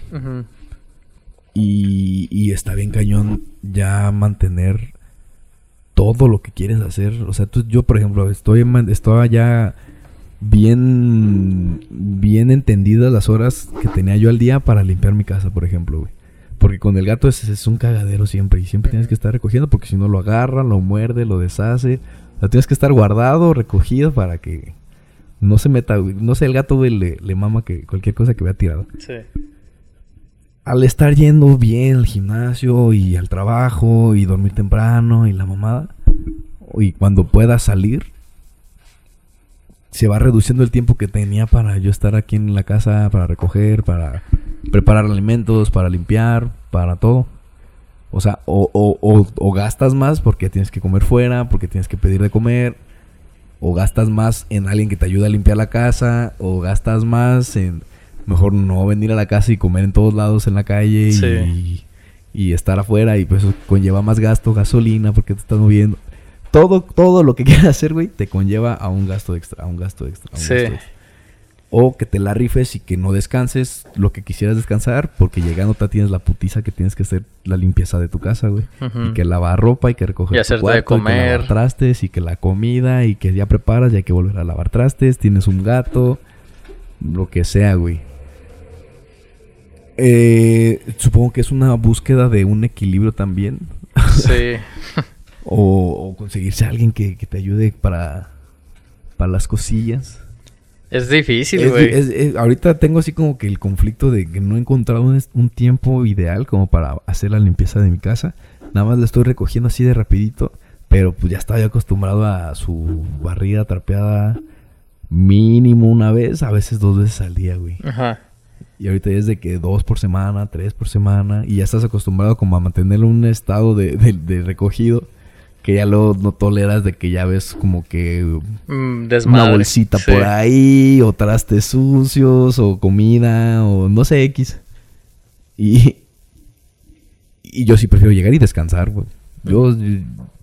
Y, y está bien cañón ya mantener todo lo que quieres hacer. O sea, tú, yo, por ejemplo, estoy, estoy ya bien, bien entendidas las horas que tenía yo al día para limpiar mi casa, por ejemplo, güey. Porque con el gato es, es un cagadero siempre y siempre tienes que estar recogiendo porque si no lo agarra, lo muerde, lo deshace. O sea, tienes que estar guardado, recogido para que no se meta. No sé, el gato, güey, le, le mama que cualquier cosa que vea tirado Sí. Al estar yendo bien al gimnasio y al trabajo y dormir temprano y la mamada, y cuando pueda salir, se va reduciendo el tiempo que tenía para yo estar aquí en la casa, para recoger, para preparar alimentos, para limpiar, para todo. O sea, o, o- o- o gastas más porque tienes que comer fuera, porque tienes que pedir de comer, o gastas más en alguien que te ayude a limpiar la casa, o gastas más en mejor no venir a la casa y comer en todos lados en la calle Sí. y, y estar afuera y pues eso conlleva más gasto, gasolina porque te estás moviendo. Todo, todo lo que quieras hacer, güey, te conlleva a un gasto extra, a un gasto extra. a un Sí. gasto extra. O que te la rifes y que no descanses lo que quisieras descansar porque llegando te tienes la putiza que tienes que hacer la limpieza de tu casa, güey. Y que lavar ropa y que recoger Y tu de cuarto, y que comer. lavar trastes y que la comida y que ya preparas y hay que volver a lavar trastes, tienes un gato, lo que sea, güey. Eh, supongo que es una búsqueda de un equilibrio también. Sí. O, o conseguirse a alguien que, que te ayude para, para las cosillas. Es difícil, güey. ahorita tengo así como que el conflicto de que no he encontrado un, un tiempo ideal como para hacer la limpieza de mi casa. Nada más la estoy recogiendo así de rapidito. Pero pues ya estaba yo acostumbrado a su barrida trapeada mínimo una vez, a veces dos veces al día, güey. Ajá. Y ahorita ya es de que dos por semana, tres por semana. Y ya estás acostumbrado como a mantenerlo en un estado de, de- de recogido. Que ya luego no toleras de que ya ves como que Mm, una bolsita Sí. por ahí, o trastes sucios, o comida, o no sé, X. Y, y yo sí prefiero llegar y descansar, güey. Yo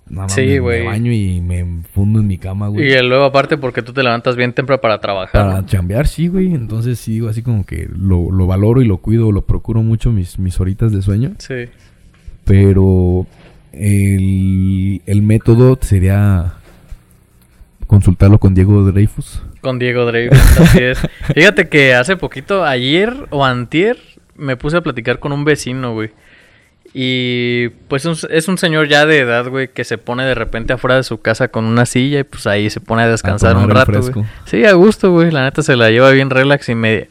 nada más Sí, me, me güey. baño y me fundo en mi cama, güey. Y luego aparte porque tú te levantas bien temprano para trabajar. Para ¿no? chambear, sí, güey. Entonces sí, digo, así como que lo, lo valoro y lo cuido, lo procuro mucho mis, mis horitas de sueño. Sí. Pero el, el método sería consultarlo con Diego Dreyfus. Con Diego Dreyfus, así es. Fíjate que hace poquito, ayer o antier, me puse a platicar con un vecino, güey. Y pues un- es un señor ya de edad, güey, que se pone de repente afuera de su casa con una silla y pues ahí se pone a descansar un rato, güey. Sí, a gusto, güey. La neta se la lleva bien relax y me,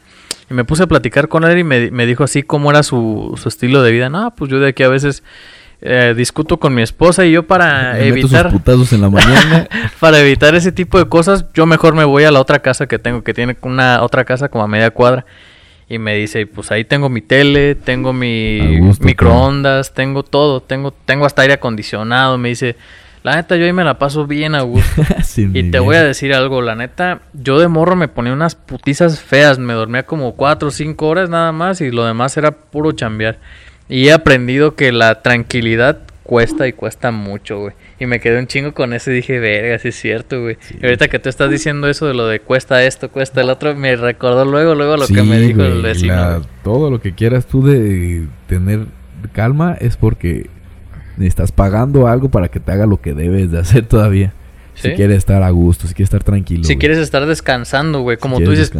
y me puse a platicar con él y me, me dijo así cómo era su, su estilo de vida. No, pues yo de aquí a veces eh, discuto con mi esposa y yo para Me evitar... sus en la mañana. Para evitar ese tipo de cosas, yo mejor me voy a la otra casa que tengo, que tiene una otra casa como a media cuadra. Y me dice, pues ahí tengo mi tele, tengo mi gusto, microondas, tengo todo, tengo, tengo hasta aire acondicionado. Me dice, la neta, yo ahí me la paso bien a gusto. Sí, y te voy a decir algo, la neta, yo de morro me ponía unas putizas feas, me dormía como cuatro o cinco horas nada más y lo demás era puro chambear. Y he aprendido que la tranquilidad cuesta y cuesta mucho, güey. Y me quedé un chingo con eso y dije, verga, sí es cierto, güey. Y ahorita que tú estás diciendo eso de lo de cuesta esto, cuesta el otro, me recordó luego, luego lo que me dijo el vecino. la- todo lo que quieras tú de tener calma es porque estás pagando algo para que te haga lo que debes de hacer todavía. ¿Sí? Si quieres estar a gusto, si quieres estar tranquilo. Si güey. quieres estar descansando, güey, Si como tú dices,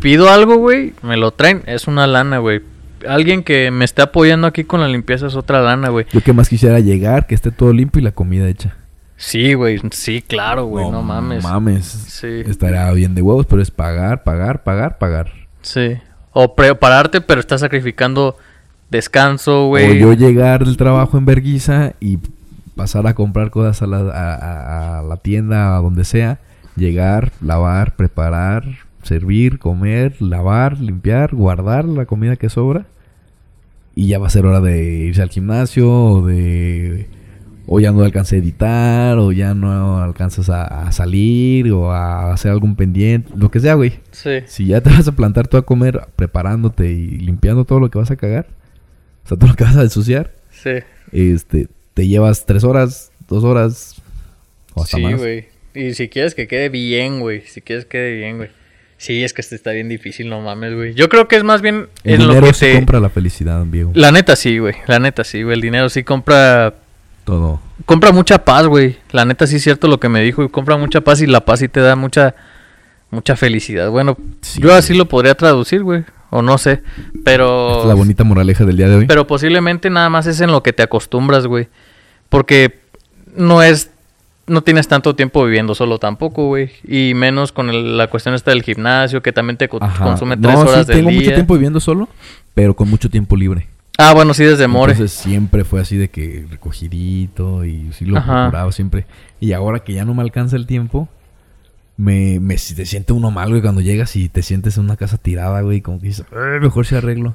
pido algo, güey, me lo traen, es una lana, güey. Alguien que me esté apoyando aquí con la limpieza es otra lana, güey. Yo que más quisiera llegar, que esté todo limpio y la comida hecha. Sí, güey, sí, claro, güey, no, mames. mames. Sí. Estaría bien de huevos, pero es pagar, pagar, pagar, pagar. Sí. O prepararte, pero estás sacrificando descanso, güey. O yo llegar del trabajo en Berguisa y pasar a comprar cosas a la, a la tienda, a donde sea. Llegar, lavar, preparar, servir, comer, lavar, limpiar, guardar la comida que sobra. Y ya va a ser hora de irse al gimnasio o de... O ya no alcancé a editar, o ya no alcanzas a, a salir, o a hacer algún pendiente, lo que sea, güey. Sí. Si ya te vas a plantar tú a comer preparándote y limpiando todo lo que vas a cagar, o sea, todo lo que vas a ensuciar, Sí. este, te llevas tres horas, dos horas, o hasta Sí, más. güey. Y si quieres que quede bien, güey. Si quieres que quede bien, güey. Sí, es que este está bien difícil, no mames, güey. Yo creo que es más bien El en lo dinero que sí te... compra la felicidad, viejo. La neta sí, güey. La neta sí, güey. El dinero sí compra Todo. compra mucha paz, güey. La neta sí es cierto lo que me dijo. Compra mucha paz y la paz sí te da mucha, mucha felicidad. Bueno, Sí. yo así lo podría traducir, güey. O no sé. Pero... Esta es la bonita moraleja del día de hoy. Pero posiblemente nada más es en lo que te acostumbras, güey. Porque no es... No tienes tanto tiempo viviendo solo tampoco, güey. Y menos con el- la cuestión esta del gimnasio, que también te co- Ajá. consume No, tres sí, horas del tengo día. mucho tiempo viviendo solo, pero con mucho tiempo libre. Ah, bueno, sí, desde More. Entonces siempre fue así de que recogidito y sí lo Ajá. procuraba siempre. Y ahora que ya no me alcanza el tiempo, me, me te siente uno mal, güey, cuando llegas y te sientes en una casa tirada, güey, como que dices, "Eh, mejor si arreglo.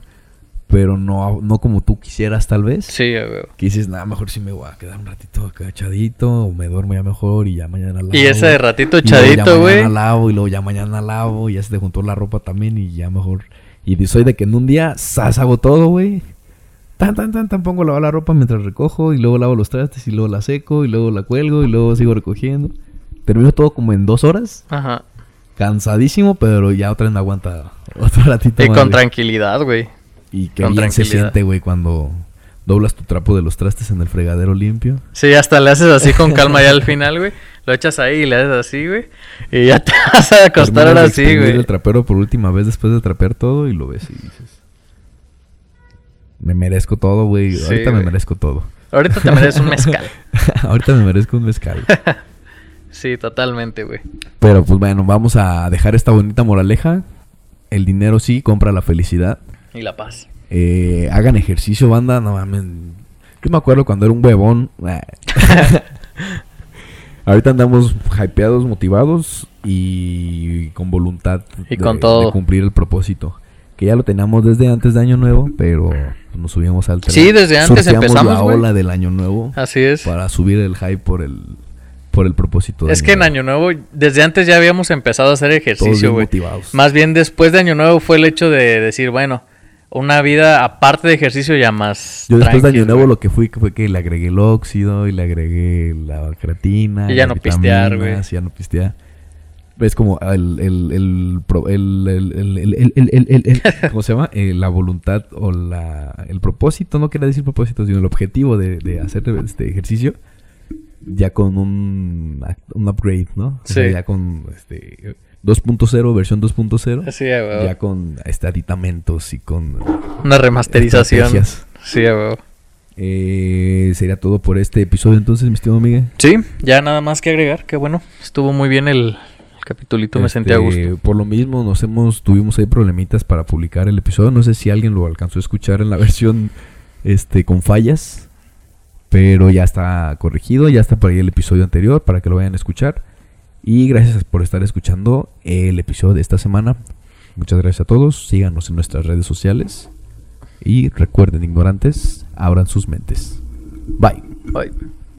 Pero no, no como tú quisieras, tal vez. Sí, güey. Que dices, nada, mejor si me voy a quedar un ratito acá echadito, o me duermo ya mejor y ya mañana lavo. Y ese de ratito Y luego ya echadito, güey. mañana lavo y luego ya mañana lavo y ya se te juntó la ropa también y ya mejor. Y soy de que en un día, ¡zas! hago todo, güey. Tan, tan, tan, tan, pongo a lavar la ropa mientras recojo y luego lavo los trastes y luego la seco y luego la cuelgo y luego sigo recogiendo. Termino todo como en dos horas. Ajá. Cansadísimo, pero ya otra vez me aguanta otro ratito Y más, con güey. tranquilidad, güey. Y qué con bien se siente, güey, cuando doblas tu trapo de los trastes en el fregadero limpio. Sí, hasta le haces así con calma ya al final, güey. Lo echas ahí y le haces así, güey. Y ya te vas a acostar ahora de sí, exprimir güey. el trapero por última vez después de trapear todo y lo ves y dices... Me merezco todo, güey. Sí, Ahorita me merezco todo. Ahorita te mereces un mezcal. Ahorita me merezco un mezcal. Sí, totalmente, güey. Pero pues bueno, vamos a dejar esta bonita moraleja. El dinero sí compra la felicidad. Y la paz. Eh, hagan ejercicio, banda. No mames. Yo me acuerdo cuando era un huevón. Ahorita andamos hypeados, motivados y con voluntad Y de, con todo. de cumplir el propósito. Que ya lo teníamos desde antes de Año Nuevo, pero nos subimos al tren. Sí, desde antes empezamos, la ola del Año Nuevo Así es. para subir el hype por el por el propósito. de Es que en Año Nuevo, desde antes ya habíamos empezado a hacer ejercicio, güey. Más bien después de Año Nuevo fue el hecho de decir, bueno, una vida aparte de ejercicio ya más. Yo después de Año Nuevo lo que fui fue que le agregué el óxido y le agregué la creatina. Y ya no pistear, güey. Ya no pistear. Es como el, el, el, ¿cómo se llama? Eh, la voluntad o la, el propósito, no quería decir propósito, sino el objetivo de, de hacer este ejercicio ya con un, un upgrade, ¿no? O sea, Sí. ya con este 2.0, versión 2.0. Sí, huevo. Ya con este, aditamentos y con Una remasterización. Sí, huevo. Eh, sería todo por este episodio entonces, mi estimado Miguel. Sí, ya nada más que agregar, que bueno, estuvo muy bien el, el capitulito, me sentí a Este, gusto. Por lo mismo, nos hemos, tuvimos ahí problemitas para publicar el episodio. No sé si alguien lo alcanzó a escuchar en la versión este, con fallas. Pero ya está corregido, ya está por ahí el episodio anterior para que lo vayan a escuchar. Y gracias por estar escuchando el episodio de esta semana. Muchas gracias a todos. Síganos en nuestras redes sociales. Y recuerden, ignorantes, abran sus mentes. Bye. Bye.